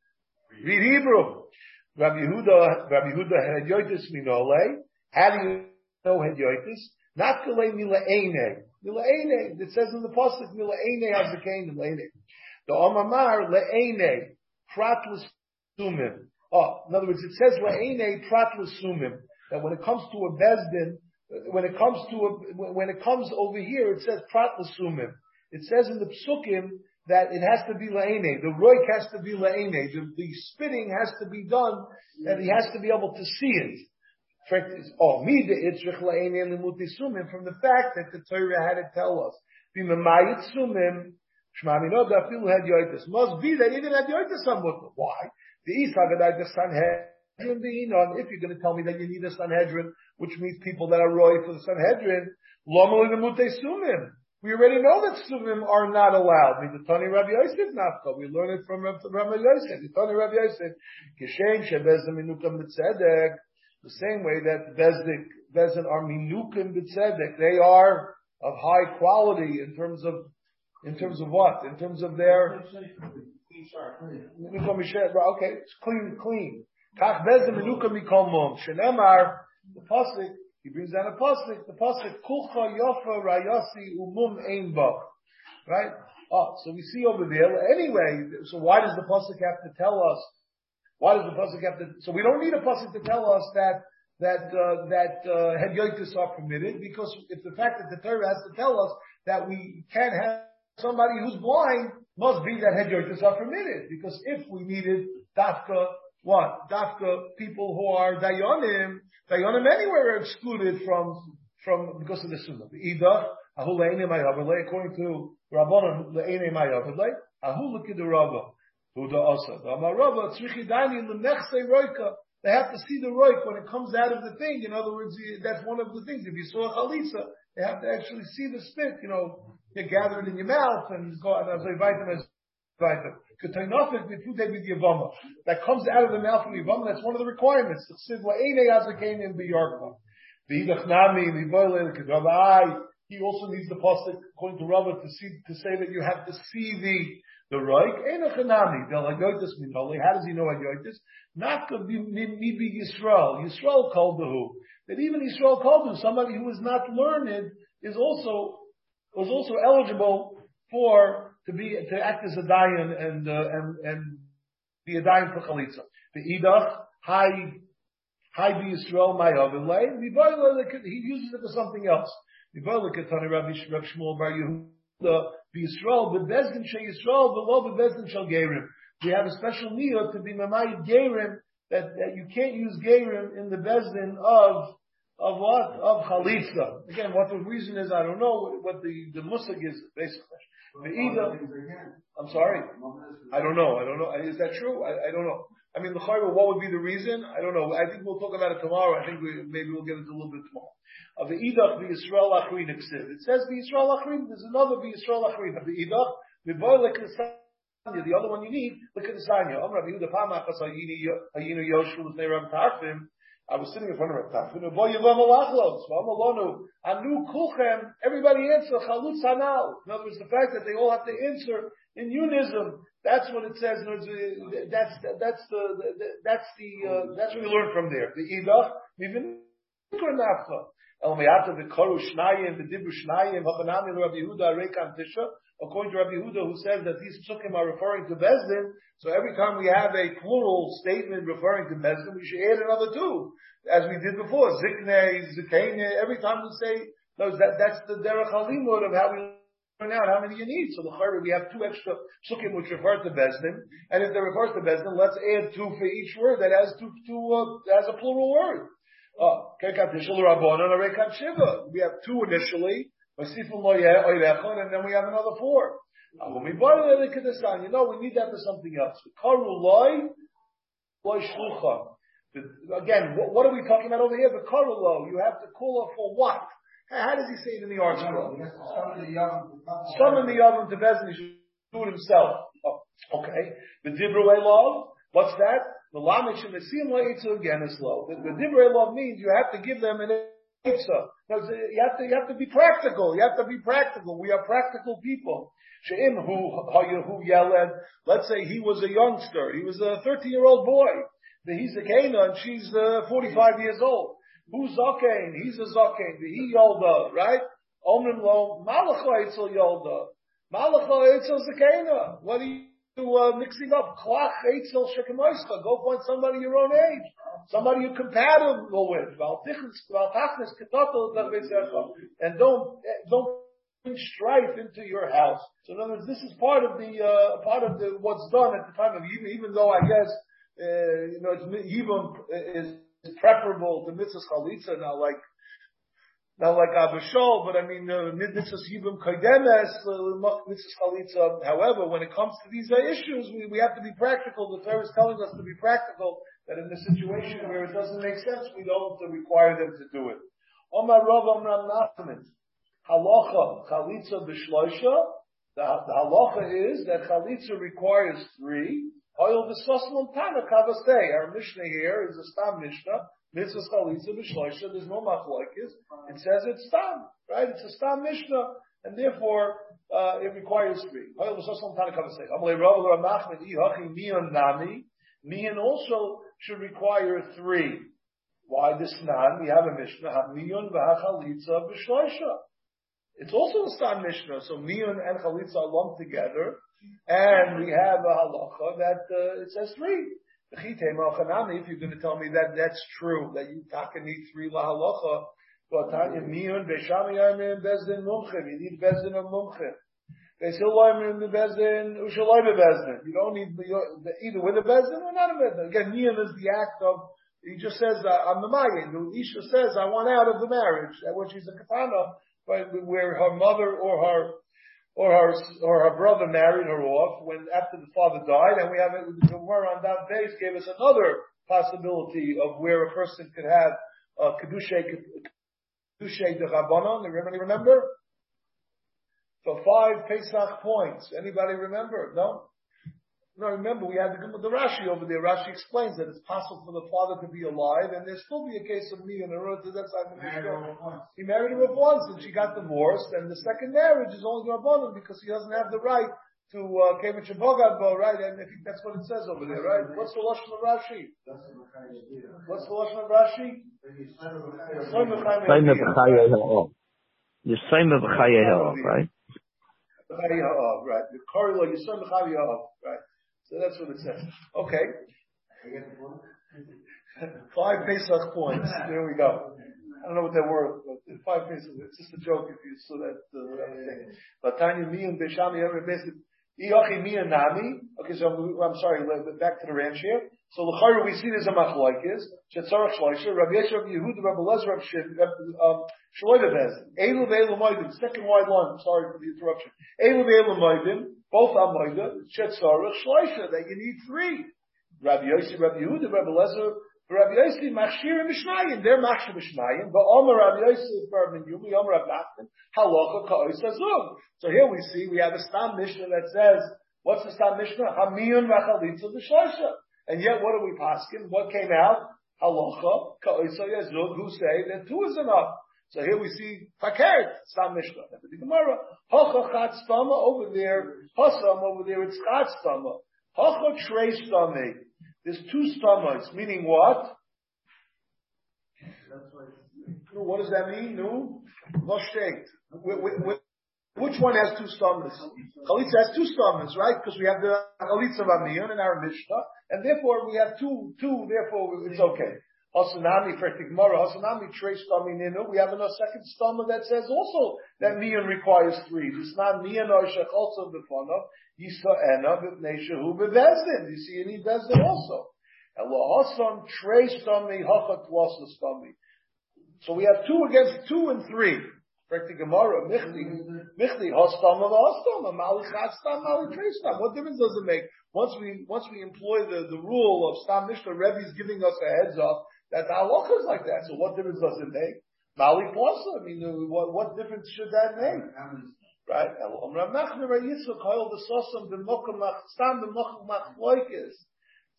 read Hebrew. Rabbi Yehuda, Rabbi Yehuda had Yotis minole. How do you know Hedyotis? Not Kale Mila Eine. Mila Eine. It says in the pasuk Mila Eine cane Mila Eine. The Omamar Le'ene Prat Sumim. Oh, in other words, it says Prat. That when it comes to a Bezdin, when it comes to a, when it comes over here, it says prat l'sumim. It says in the psukim that it has to be la'ene. The roik has to be la'ene. The, the spitting has to be done, and he has to be able to see it. Oh, mida itzrich la'ene sumim from the fact that the Torah had to tell us. Must be that even had yoitis somewhat. Why? The Isagadai the Sanhedrin if you're going to tell me that you need a Sanhedrin, which means people that are roy for the Sanhedrin, sumim. We already know that sumim are not allowed. The Tani Rabbi Yosef nafka. We learn it from Rabbi Yosef. The Tani Rabbi Yosef, kishen shebezdim inukam mitzedek. The same way that Bezdik Bezin are minukim b'tzedek. They are of high quality in terms of, in terms of what? In terms of their, Minukim mishet- okay, it's clean, clean. Kach Bezin minukim mikol mum. Shenemar, the pasuk, he brings down a pasuk, the pasuk, kulcha yofa rayasi umum ein. Right? Oh, so we see over there, anyway, so why does the pasuk have to tell us why does the pasuk have to? So we don't need a pasuk to tell us that that uh, that uh, hedyotis are permitted because if the fact that the Torah has to tell us that we can't have somebody who's blind must be that hedyotis are permitted because if we needed dafka what dafka people who are dayanim dayanim anywhere are excluded from from because of the sunnah the ida ahu ayavale according to Rabbanon le'enim ayavale ahu. Amarava, Tzrichidani, Lemechse Roika. They have to see the roik when it comes out of the thing. In other words, that's one of the things. If you saw a chalitza, they have to actually see the spit, you know, you gather it in your mouth and go, and as invite them as them. Ketainofik b'fudei b'yavama. That comes out of the mouth of Yavama, that's one of the requirements. He also needs the pasuk, according to Rabbah, to see, to say that you have to see the, the roik, enochanami, del hagoytis minoli. How does he know hagoytis? Not be Yisrael. Yisrael called the who. That even Yisrael called him somebody who is not learned is also was also eligible for to be to act as a dayan and uh, and and be a dayan for chalitza. The idach high high be Yisrael my oven ovilay. He uses it for something else. Rabbi Shmuel Bar Yehuda be Yisrael, but Bezdin Shel Yisrael, below the Bezdin Shel Gerim. We have a special niyot to be Mamayit Gerim, that, that you can't use Gerim in the Bezdin of, of what? Of Chalitza. Again, what the reason is, I don't know, what, the, the musig is, basically. The either, I'm sorry? I don't know, I don't know. Is that true? I, I don't know. I mean, the khariba, what would be the reason? I don't know. I think we'll talk about it tomorrow. I think we, maybe we'll get into a little bit tomorrow of the Idach the Yisrael Achrin It says the Yisrael Achrin. There's another the Yisrael Achrin of the Idach. The boy. The other one you need the lekesanya. Om Rabbi Yehuda Pam Achas Hayinu Yoshu with Neiram Tarfim. I was sitting in front of Rabbi Tarfon. Boy Anu Kulchem. Everybody answer Chalutz Hanal. In other words, the fact that they all have to answer in unism. That's what it says. That's that's the that's the uh, that's what we learn from there. The Idach. Even El Me'ata v'koru shnayim v'dibru shnayim hachanami Rabbi Yehuda rekam tisha. According to Rabbi Yehuda, who says that these psukim are referring to Bezdin, so every time we have a plural statement referring to Bezdin, we should add another two, as we did before. Zikne, Zikane, every time we say, those, that, that's the derech halimud of how we learn out how many you need. So the Chayri, we have two extra psukim which refer to Bezdin, and if they refer to Bezdin, let's add two for each word that has two, two, uh, has a plural word. Oh, we have two initially, and then we have another four. You know, we need that for something else. Again, what are we talking about over here? The karulo, you have to call her for what? How does he say it in the ArtScroll? Summon the oven to Bezin, he should do it himself. Oh, okay. The Dibru love, what's that? The lamech shemesim la'itzu again is low. The, the divrei love means you have to give them an itza. You have to you have to be practical. You have to be practical. We are practical people. She'im who yelled. Let's say he was a youngster. He was a 13 year old boy. He's a Cana and she's uh, 45 years old. Who's Zakein? He's a Zakein. The he yolda, right? Omrim lo malacha itzel yolda. Malacha itzel zakena. What do you uh, mixing up. Go find somebody your own age, somebody you're compatible with. And don't don't bring strife into your house. So in other words, this is part of the uh, part of the what's done at the time of Yibam. Even though I guess uh, you know it's even is preferable to mitzvah chalitza now, like not like Abba Shaul, but I mean, mitzvahs yibum kaidemes, mitzvahs chalitza. However, when it comes to these issues, we, we have to be practical. The Torah is telling us to be practical, that in the situation where it doesn't make sense, we don't require them to do it. Omar Rav Omram Nachman, halacha chalitza b'shloisha, the, the halacha is that chalitza requires three. Oil v'soslam tana kavastei. Our Mishnah here is a stam Mishnah, Mitzvah chalitza b'shloisha, there's no machlokes. It says it's stam, right? It's a stam mishnah, and therefore uh, it requires three. Mian also should require three. Why this nan? We have a mishnah. Miyun v'hachalitza b'shloisha. It's also a stam mishnah. So miyun and chalitza are lumped together, and we have a halacha that uh, it says three. If you're going to tell me that that's true, that you taka need three lahalacha, but Tanya miyun yarmin bezdin mumchim. You need bezdin of mumchim. They still in the bezdin ushaloi bezdin. You don't need either with a bezdin or not a bezdin. Again, miyun is the act of. He just says, uh, "I'm the mayin." The isha says, "I want out of the marriage," which she's a katana, but where her mother or her or her or her brother married her off when after the father died, and we have it the Gemara on that base gave us another possibility of where a person could have a kedusha kedusha de rabbanon. Everybody remember? For five Pesach points. Anybody remember? No. No, remember we had the, the Rashi over there. Rashi explains that it's possible for the father to be alive, and there still be a case of me in the road to that side of the He married her once, and she got divorced, and the second marriage is only Rabbanon because he doesn't have the right to uh, Kevich right? And I think that's what it says over there, right? What's the lashon of Rashi? What's the lashon of Rashi? The same of right? Right. The Korilo Yisrael Right. So that's what it says. Okay. Five Pesach points. There we go. I don't know what they're worth, but five Pesach, it's just a joke if you saw that uh, thing. But Tanya Mi and Beshami every basically Okay, so I'm, sorry, back to the ranch here. So l'chayr we see there's a machlokes. Shetzarach shloisha. Rabbi Yeshua, Rabbi Yehuda, Rabbi Lezer, Rabbi Shid, um, Shloida Bez. Elu ve'elu moedim. Second wide line. Sorry for the interruption. Elu ve'elu moedim. Both are moedim. Shetzarach shloisha. That you need three. Rabbi Yossi, Rabbi Yehuda, Rabbi Lezer, Rabbi Machshir and Mishnayim. They're Machshir Mishnayim. But Omer Rabbi Omer Rabbi Nachman, Halacha Ka'ois Azug. So here we see, we have a Stam Mishnah that says, what's the Stam Mishnah? Hamiyun Vachalitza B'Shloisha. And yet, what are we pasking? What came out? Halacha, Ka'oisa Yazud, who say that two is enough. So here we see Fakert, Stam Mishnah. The Gemara, Hacha Chat Stama over there, Hasam over there, it's Chat Stama. Hacha Trey Stame. There's two stomachs, meaning what? What does that mean? No? Lo which one has two stomachs? Chalitza has two stomachs, right? Because we have the Chalitza Ramiyun in our Mishnah, and therefore we have two, two, therefore it's okay. Hasanami for Tigmara, Hasanami Trey Stami Ninu. We have another second stomach that says also that Miyan requires three. It's not Miyan or Shecholsa B'fonov, Yisa Ena B'pnei Shehu B'vezdin. You see, you need Vezdin also. Elo Hasan Trey Stami Hachat Wasa Stami. So we have two against two and three. Correct Gemara, Michli, Michli, Hostam of Hostam, Mali Chatstam, Mali Trestam. What difference does it make? Once we, once we employ the, the rule of Stam Mishnah, Rebbe is giving us a heads up that the halacha is like that. So what difference does it make? Mali Posa, I mean, what, what difference should that make? Right? Machloikis.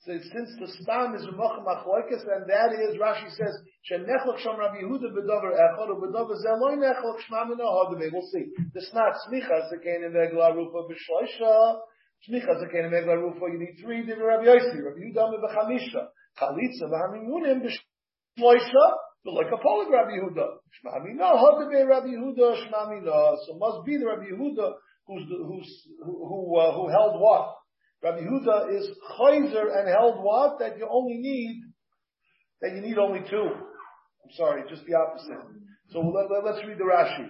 So since the stam is Ramach Machlokes, and that is, Rashi says, Shenechlok Yehuda or Bedover Zeloy Nechlok Shmam. We'll see. The snat Smicha Zekein Rufa B'Shloisha, Smicha Zekein Rufa, you need three, Rabbi Yossi, Rabbi Yehuda B'Chamisha, Chalitza V'Hamimunim B'Shloisha, but like a polyg Rabbi Yehuda. Shmami no, Hodeme Rabbi Yehuda, Shmami no. So must be the Rabbi Yehuda who's, who's, who, who, uh, who held what? Rabbi Huda is chayzer and held what? That you only need, that you need only two. I'm sorry, just the opposite. So let, us read the Rashi.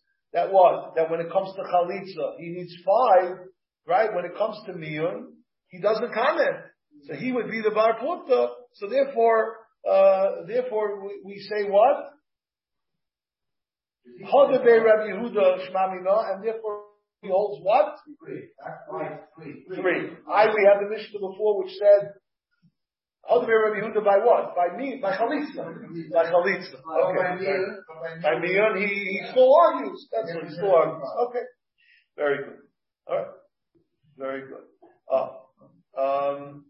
that what? That when it comes to Chalitza, he needs five, right? When it comes to Miyun, he doesn't comment. So he would be the Bar Plukta. So therefore, uh, therefore we, we say what? Hodabe Rabbi Yehuda Shmamina, and therefore he holds what? Three. Three. Three. I, we had the Mishnah before which said, Hodabe Rabbi Yehuda by what? By me, by Chalitza. By Chalitza. Oh, by Okay. By Mion, he, he still argues. That's what he still argues. Okay. Very good. Alright. Very good. Uh, um,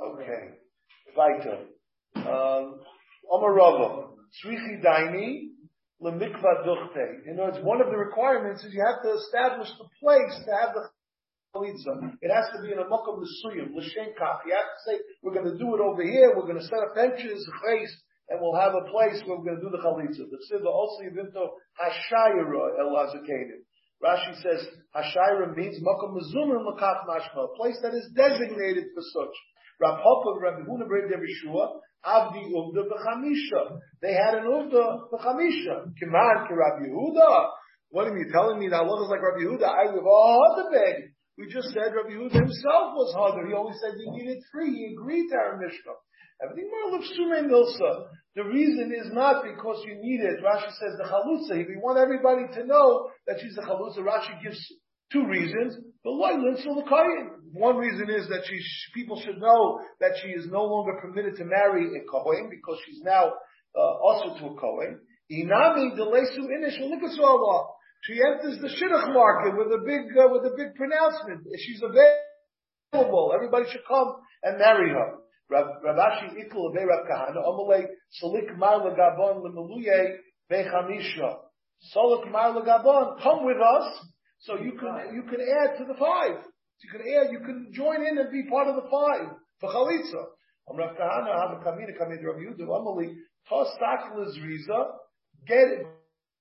okay. Weiter. Um, Omarava. Tzrichi Daini. Lemikva Duchte. In other words, one of the requirements is you have to establish the place to have the It has to be in a makom nesuyim, l'shem kach. You have to say, we're going to do it over here, we're going to set up benches, chais, and we'll have a place where we're going to do the chalitza. The tzidla also yivinto hashayra el lazakated. Rashi says, hashayra means makom mezumim lakat mashma, a place that is designated for such. Rav Hopper, Rabbi Huna Brei Avdi Uvda B'chamisha. They had an Uvda B'chamisha. Kiman ki Rabbi Yehuda. What are you telling me that is like Rabbi Yehuda? I live all the bed. We just said Rabbi Yehuda himself was harder. He always said he needed three. He agreed to our Mishnah. Everything more Sume Milsa. The reason is not because you need it. Rashi says the Chalutza. We want everybody to know that she's a Chalutza. Rashi gives two reasons. The One reason is that she, people should know that she is no longer permitted to marry a Kohen because she's now uh, also to a Kohen. Inami delesu inish. She enters the shidduch market with a big uh, with a big pronouncement. She's available. Everybody should come and marry her. Rav Ravashi ikul Rav Kahana amalei salik mar legabon lemeluye. Salik mar. Come with us, so you can you can add to the five. You can add. You can join in and be part of the five for chalitza. Am Rav Kahana Rav amalei tos taklis riza. Get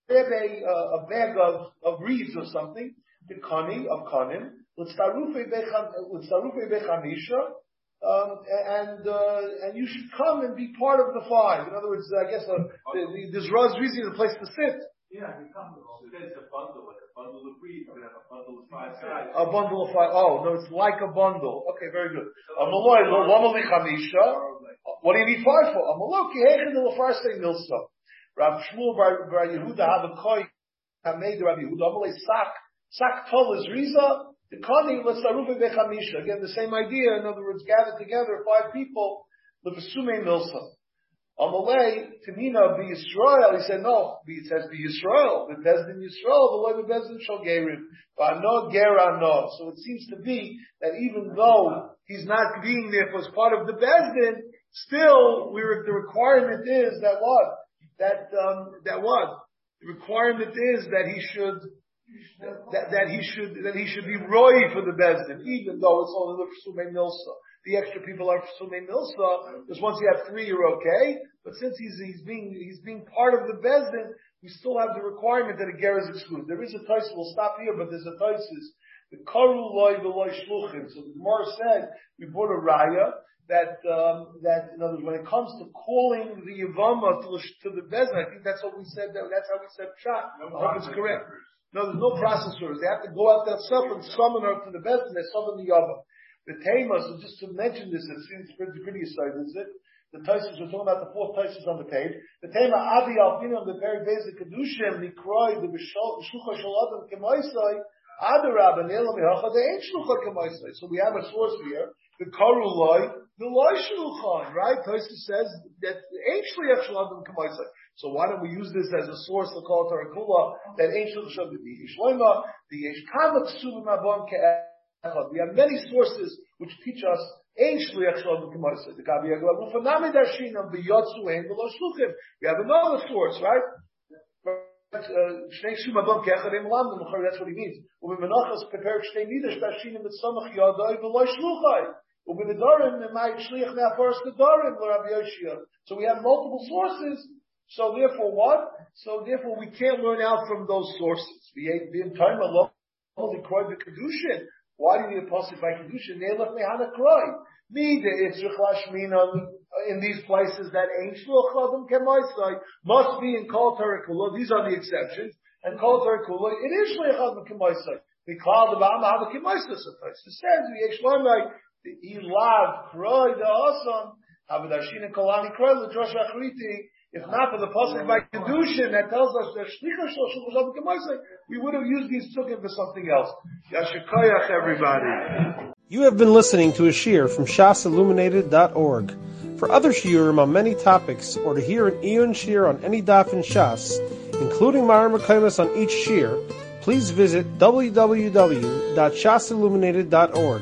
grab a, uh, a bag of, of reeds or something, the kani of kanim, um, and uh, and you should come and be part of the five. In other words, I guess uh, the, the, this Raz Rizi is a place to sit. Yeah, you come. It's a bundle, like a bundle of reeds. You have a bundle of five sides. A bundle of five. Oh no, it's like a bundle. Okay, very good. A maloi lo lama lichamisha. What do you need five for? A maloi kihechin lefarse milsa. Rav Shmuel bar, Yehuda koi made Rav Yehuda amalei sak sak tol is riza. The kani let's sarufe bechamisha. Again, the same idea. In other words, gather together five people. Levesume milsa. Amalei Tamina be Yisrael. He said no. It says be Yisrael. The Bezdin Yisrael. The way the Bezdin no gera no. So it seems to be that even though he's not being there as part of the Bezdin, still we're, the requirement is that what that um, that what the requirement is that he should that, that he should that he should be roy for the bezdin, even though it's only the Sume Milsa. The extra people are Sume Milsa, because once you have three, you're okay. But since he's he's being he's being part of the bezdin, we still have the requirement that a ger is excluded. There is a tais. We'll stop here, but there's a taisis. The karu loy v'loy shluchim. So the Gemara said we brought a raya that um, that in other words, when it comes to calling the yavama to, to the bezdin, I think that's what we said. That, that's how we said pshat. I hope it's correct. No, there's no processors. They have to go out themselves and summon her to the best, and they summon the Yava. The Tema, so just to mention this, it seems pretty, pretty aside, is it? The Taisus, we're talking about the fourth Taisus on the page. The Tema, Avi Alpinam, the very basic Kedushim, Nikroi, the Shlucha Shaladam Kemaisai, Adarab, and Elam Yacha, they ain't Shlucha Kemaisai. So we have a source here, the Karuloi, the Loi Shluchan, right? Taisus says that ain't Shliach Kemaisai. So why don't we use this as a source to call Tarakula that ancient Shab the Ishloima, the Yesh Kamak Subim Abon Ke'echad. We have many sources which teach us Ein Shliach Shalom K'marsa. The Gabi Yagla Rufa Nami Darshinam B'yotzu Ein V'lo Shluchim. We have another source, right? Uh, Lam That's what he means. So we have multiple sources so therefore what? So therefore we can't learn out from those sources. The time alone only cried the kedushin. Why do you need by kedushin? They left mehana cry. Me the itzrich lashmina in these places that ain't shluchadim kemaisai must be in kol tarakula. These are the exceptions. And kol tarakula it is shluchadim kemaisai. We call the ba'am hava kemaisai. It says ilav cry the awesome. Havadashin and kolani cry the drosh achriti If not for the pasuk by kedushin that tells us that shlicha shel shel we would have used these psukim for something else. Yashikoyach, everybody. You have been listening to a shear from shasilluminated.org. For other shiurim on many topics, or to hear an Eon shear on any daf in Shas, including Mara Mekaimas on each shear, please visit www.shasilluminated.org.